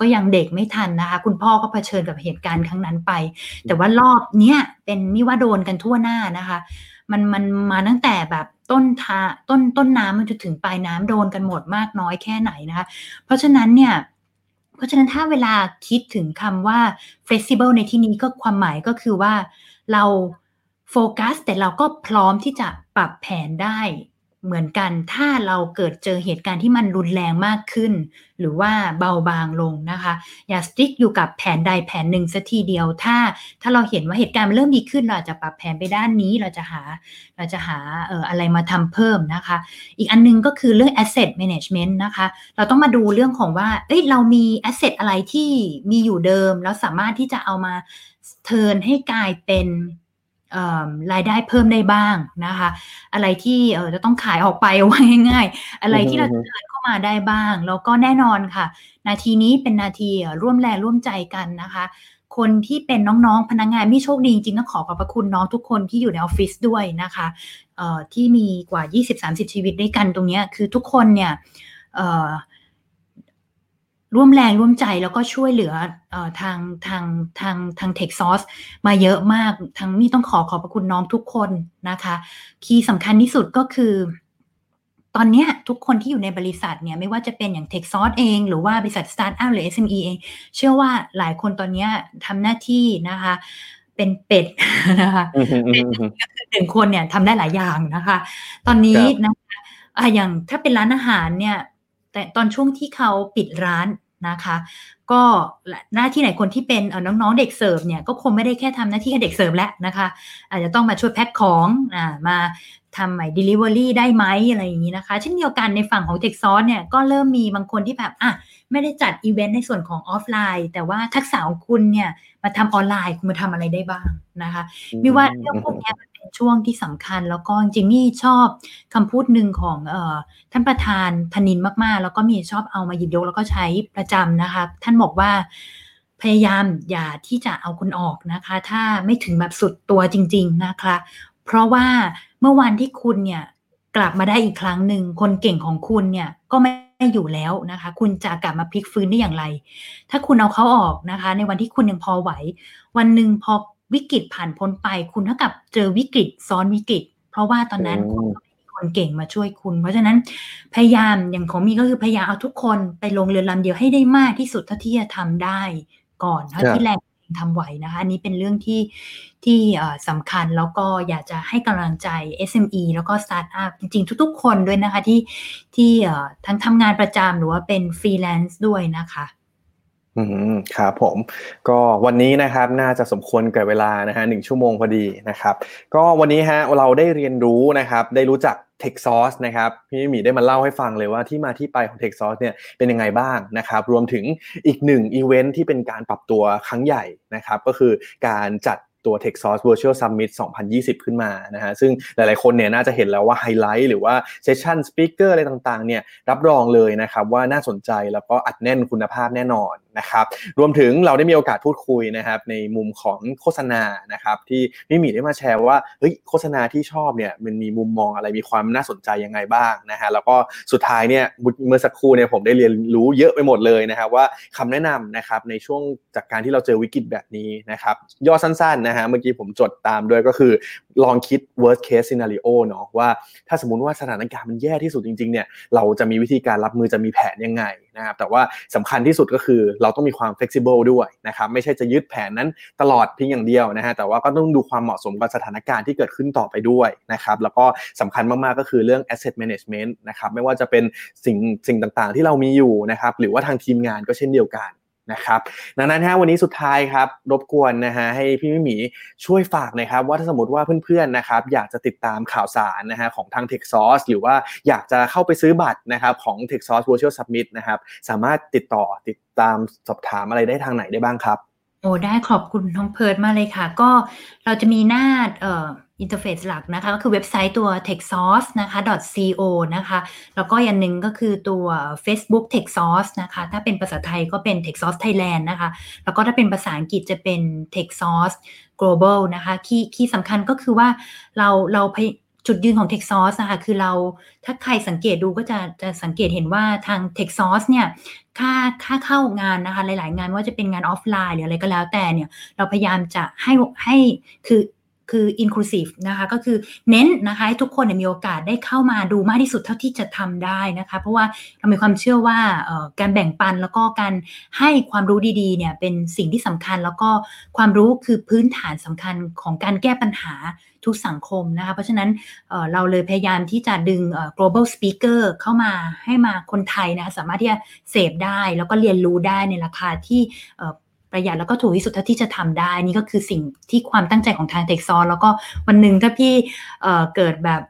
ก็ยังเด็กไม่ทันนะคะ คุณพ่อก็เผชิญกับเหตุการณ์ครั้งนั้นไป แต่ว่ารอบเนี้ยเป็นมิว่าโดนกันทั่วหน้านะคะ มันมันมาตั้งแต่แบบต้นทาต้นต้นน้ำมันจะถึงปลายน้ำโดนกันหมดมากน้อยแค่ไหนนะคะเพราะฉะนั้นเนี่ยเพราะฉะนั้นถ้าเวลาคิดถึงคำว่า flexible ในที่นี้ก็ความหมายก็คือว่าเราโฟกัสแต่เราก็พร้อมที่จะปรับแผนได้ เหมือนกันถ้าเราเกิดเจอเหตุการณ์ที่มันรุนแรงมากขึ้น หรือว่าเบาบางลงนะคะ อย่าสติ๊กอยู่กับแผนใดแผนหนึ่งสัทีเดียว ถ้าถ้าเราเห็นว่าเหตุการณ์มันเริ่มดีขึ้น เราจะปรับแผนไปด้านนี้เราจะหาเราจะหาเอ่ออะไรมาทำเพิ่มนะคะ อีกอันนึงก็คือเรื่อง asset management นะคะ เราต้องมาดูเรื่องของว่าเอ้ยเรามี asset อะไรที่มีอยู่เดิม แล้วสามารถที่จะเอามาเทิร์นให้กลายเป็น รายได้เพิ่มได้บ้างนะคะ อะไรที่จะต้องขายออกไปว่าง่ายๆอะไรที่เราเทินเข้ามาได้บ้าง แล้วก็แน่นอนค่ะ นาทีนี้เป็นนาทีร่วมแรงร่วมใจกันนะคะ คนที่เป็นน้องๆพนักงงานมีโชคดีจริงๆต้องขอขอบพระคุณน้องทุกคนที่อยู่ในออฟฟิศด้วยนะคะที่มีกว่า 20-30 ชีวิตด้วยกันตรงนี้คือทุกคนเนี่ย ร่วมแรงร่วมใจแล้วก็ช่วยเหลืออทางทางทางทางเทคซอสมาเยอะมากทั้งนี้ต้องขอขอบพระคุณน้องทุกคนนะคะ key สำคัญที่สุดก็คือ ตอนนี้ทุกคนที่อยู่ในบริษัทเนี่ยไม่ว่าจะเป็นอย่าง Techsauce เอง หรือว่าบริษัทสตาร์ทอัพหรือ SME เอง เชื่อว่าหลายคนตอนนี้ทำหน้าที่นะคะเป็นเป็ดนะคะเป็นหนึ่งคนเนี่ยทำได้หลายอย่างนะคะ ตอนนี้นะคะอย่างถ้าเป็นร้านอาหารเนี่ย แต่ตอนช่วงที่เขาปิดร้าน นะคะ ก็หน้าที่ไหนคนที่เป็นน้องๆเด็กเสิร์ฟเนี่ยก็คงไม่ได้แค่ทำหน้าที่แค่เด็กเสิร์ฟแล้วนะคะ อาจจะต้องมาช่วยแพ็คของอ่ามาทำใหม่ delivery ได้ไหมอะไรอย่างนี้นะคะ เช่นเดียวกันในฝั่งของ Techsauce เนี่ยก็เริ่มมีบางคนที่แบบอะไม่ได้จัดอีเวนต์ในส่วนของออฟไลน์ แต่ว่าทักษะของคุณเนี่ยมาทำออนไลน์คุณมาทำอะไรได้บ้างนะคะ ไม่ว่าเรื่องพวกนี้มันเป็น ช่วงที่สำคัญ แล้วก็จริงๆนี่ชอบคำพูดหนึ่งของออท่านประธานธนินท์มากๆ แล้วก็มีชอบเอามาหยิบยกแล้วก็ใช้ประจำนะคะ ท่านบอกว่าพยายามอย่าที่จะเอาคนออกนะคะ ถ้าไม่ถึงแบบสุดตัวจริง ๆนะคะ เพราะว่าเมื่อวันที่คุณเนี่ยกลับมาได้อีกครั้งหนึ่งคนเก่งของคุณเนี่ยก็ไม่อยู่แล้วนะคะ คุณจะกลับมาพลิกฟื้นได้อย่างไร ถ้าคุณเอาเขาออกนะคะ ในวันที่คุณยังพอไหว วันหนึ่งพอ วิกฤตผ่านพ้นไป คุณเท่ากับเจอวิกฤตซ้อนวิกฤต เพราะว่าตอนนั้นคุณมีคนเก่งมาช่วยคุณ เพราะฉะนั้นพยายามอย่างของมีก็คือพยายามเอาทุกคนไปลงเรือลำเดียวให้ได้มากที่สุดเท่าที่จะทำได้ก่อนเท่าที่แรงทำไหวนะคะอันนี้เป็นเรื่องที่ที่สำคัญแล้วก็อยากจะให้กำลังใจ SME แล้วก็สตาร์ทอัพจริง ๆ ทุก ๆ คนด้วยนะคะที่ที่ทั้งทำงานประจำหรือว่าเป็นฟรีแลนซ์ด้วยนะคะ อืมครับผมก็วันนี้นะครับน่าจะสมควรกับเวลานะฮะหนึ่งชั่วโมงพอดีนะครับ ก็วันนี้ฮะเราได้เรียนรู้นะครับได้รู้จัก t e c h s o u r c e นะครับพี่หมีได้มาเล่าให้ฟังเลยว่าที่มาที่ไปของ t e c h s o u r c e เนี่ยเป็นยังไงบ้างนะครับรวมถึงอีกหนึ่งอีเวนท์ที่เป็นการปรับตัวครั้งใหญ่นะครับก็คือการจัดตัว Techsauce Virtual Summit 2020 ขึ้นมานะฮะซึ่งหลายๆคนเนี่ยน่าจะเห็นแล้วว่าไฮไลท์หรือว่า session speaker อะไรต่างๆเนี่ยรับรองเลยนะครับว่าน่าสนใจแล้วก็อัดแน่นคุณภาพแน่นอน นะครับรวมถึงเราได้มีโอกาสพูดคุยนะครับในมุมของโฆษณานะครับที่พี่หมีได้มาแชร์ว่าเฮ้ยโฆษณาที่ชอบเนี่ยมันมีมุมมองอะไรมีความน่าสนใจยังไงบ้างนะฮะแล้วก็สุดท้ายเนี่ยเมื่อสักครู่เนี่ยผมได้เรียนรู้เยอะไปหมดเลยนะครับว่าคำแนะนำนะครับในช่วงจากการที่เราเจอวิกฤตแบบนี้นะครับย่อสั้นๆนะฮะเมื่อกี้ผมจดตามด้วยก็คือลองคิด worst case scenario เนาะว่าถ้าสมมติว่าสถานการณ์มันแย่ที่สุดจริงๆเนี่ยเราจะมีวิธีการรับมือจะมีแผนยังไง นะครับแต่ว่าสำคัญที่สุดก็คือเราต้องมีความ flexible ด้วยนะครับไม่ใช่จะยึดแผนนั้นตลอดเพียงอย่างเดียวนะฮะแต่ว่าก็ต้องดูความเหมาะสมกับสถานการณ์ที่เกิดขึ้นต่อไปด้วยนะครับแล้วก็สำคัญมาก ๆ ก็คือเรื่อง asset management นะครับไม่ว่าจะเป็นสิ่งสิ่งต่างๆ ที่เรามีอยู่นะครับหรือว่าทางทีมงานก็เช่นเดียวกัน นะครับดังนั้นฮะวันนี้สุดท้ายครับรบกวนนะฮะให้พี่มิมีช่วยฝากนะครับ ว่าถ้าสมมติว่าเพื่อนๆนะครับอยากจะติดตามข่าวสารนะฮะของทาง t e c h s o u r c e หรือว่าอยากจะเข้าไปซื้อบัตรนะครับของ t e c h s o u r c e Virtual Summit นะครับสามารถติดต่อติดตามสอบถามอะไรได้ทางไหนได้บ้างครับโอ้ได้ขอบคุณน้องเพิร์ดมาเลยค่ะ ก็เราจะมีหน้าเอ่อ interface หลักนะคะก็คือเว็บไซต์ตัว Techsauce นะคะ .co นะคะแล้วก็อย่างหนึ่งก็คือตัว Facebook Techsauce นะคะถ้าเป็นภาษาไทยก็เป็น Techsauce Thailand นะคะแล้วก็ถ้าเป็นภาษาอังกฤษจะเป็น Techsauce Global นะคะ key key สำคัญก็คือว่าเราเราจุดยืนของ t e c h s o u r c e นะคะคือเราถ้าใครสังเกตดูก็จะจะสังเกตเห็นว่าทาง t e c h s o u r c e เนี่ยค่าค่าเข้างานนะคะหลาย ๆ งานว่าจะเป็นงานออฟไลน์หรืออะไรก็แล้วแต่เนี่ยเราพยายามจะให้ให้คือ คือ inclusive นะคะก็คือเน้นนะคะให้ทุกคนมีโอกาสได้เข้ามาดูมากที่สุดเท่าที่จะทำได้นะคะ เพราะว่าเรามีความเชื่อว่าการแบ่งปันแล้วก็การให้ความรู้ดีๆเนี่ยเป็นสิ่งที่สำคัญ แล้วก็ความรู้คือพื้นฐานสำคัญของการแก้ปัญหาทุกสังคมนะคะเพราะฉะนั้นเเราเลยพยายามที่จะดึง global speaker เข้ามาให้มาคนไทยนะสามารถที่จะเสพได้ แล้วก็เรียนรู้ได้ในราคาที่ ประหยัดแล้วก็ถูกที่สุดเท่าที่จะทำได้ นี่ก็คือสิ่งที่ความตั้งใจของทาง Techsauce แล้วก็วันหนึ่งถ้าพี่เกิดแบบ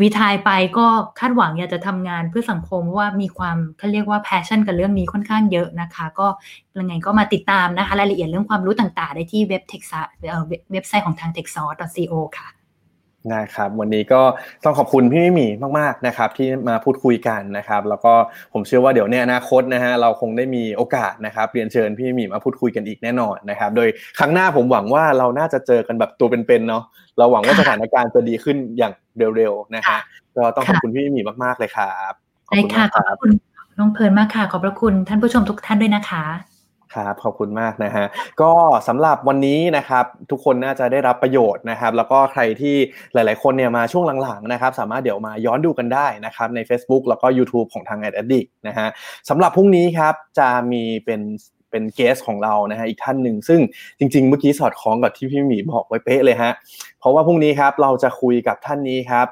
retire ไปก็คาดหวังอยากจะทำงานเพื่อสังคมว่ามีความเขาเรียกว่า passion กับเรื่องนี้ค่อนข้างเยอะนะคะ ก็ยังไงก็มาติดตามนะคะ รายละเอียดเรื่องความรู้ต่างๆ ได้ที่เว็บ Techs เว็บไซต์ของทาง t e c h s co ค่ะ นะครับวันนี้ก็ต้องขอบคุณพี่มิมีมากๆนะครับที่มาพูดคุยกันนะครับ แล้วก็ผมเชื่อว่าเดี๋ยวในอนาคตนะฮะเราคงได้มีโอกาสนะครับเรียนเชิญพี่มิมีมาพูดคุยกันอีกแน่นอนนะครับ โดยครั้งหน้าผมหวังว่าเราน่าจะเจอกันแบบตัวเป็นๆเนาะเราหวังว่าสถานการณ์จะดีขึ้นอย่างเร็วๆนะฮะก็ต้องขอบคุณพี่มิมีมากๆเลยครับขอบคุณมากครับขอบคุณน้องเพลินมากค่ะขอบพระคุณท่านผู้ชมทุกท่านด้วยนะคะ ครับขอบคุณมากนะฮะก็สำหรับวันนี้นะครับทุกคนน่าจะได้รับประโยชน์นะครับ แล้วก็ใครที่หลาย ๆ คนเนี่ยมาช่วงหลัง ๆ นะครับ สามารถเดี๋ยวมาย้อนดูกันได้นะครับใน Facebook แล้วก็ YouTube ของทาง a d d i c t นะฮะสำหรับพรุ่งนี้ครับจะมีเป็นเป็นเกสของเรานะฮะอีกท่านหนึ่งซึ่งจริง ๆ เมื่อกี้สอดคล้องกับที่พี่หมีบอกไว้เป๊ะเลยฮะเพราะว่าพรุ่งนี้ครับเราจะคุยกับท่านนี้ครับ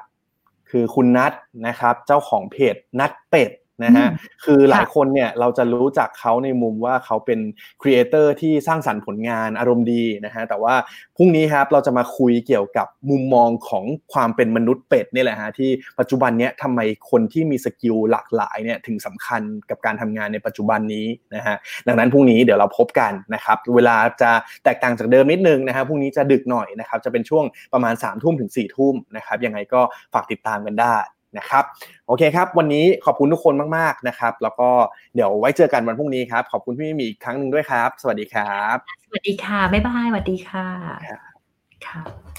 คือคุณนัทนะครับ เจ้าของเพจนัทเป็ด นะฮะคือหลายคนเนี่ยเราจะรู้จักเขาในมุมว่าเขาเป็นcreator ที่สร้างสรรค์ผลงานอารมณ์ดีนะฮะแต่ว่าพรุ่งนี้ครับเราจะมาคุยเกี่ยวกับมุมมองของความเป็นมนุษย์เป็ดนี่แหละฮะที่ปัจจุบันเนี้ยทำไมคนที่มี skill หลากหลายเนี่ยถึงสำคัญกับการทำงานในปัจจุบันนี้นะฮะดังนั้นพรุ่งนี้เดี๋ยวเราพบกันนะครับเวลาจะแตกต่างจากเดิมนิดนึงนะฮะพรุ่งนี้จะดึกหน่อยนะครับจะเป็นช่วงประมาณ3ามทุ่มถึง4ี่ทุ่มนะครับยังไงก็ฝากติดตามกันได้ นะครับโอเคครับ วันนี้ขอบคุณทุกคนมากๆนะครับ แล้วก็เดี๋ยวไว้เจอกันวันพรุ่งนี้ครับ ขอบคุณพี่มีอีกครั้งหนึ่งด้วยครับ สวัสดีครับ สวัสดีค่ะบ๊ายบายสวัสดีค่ะค่ะ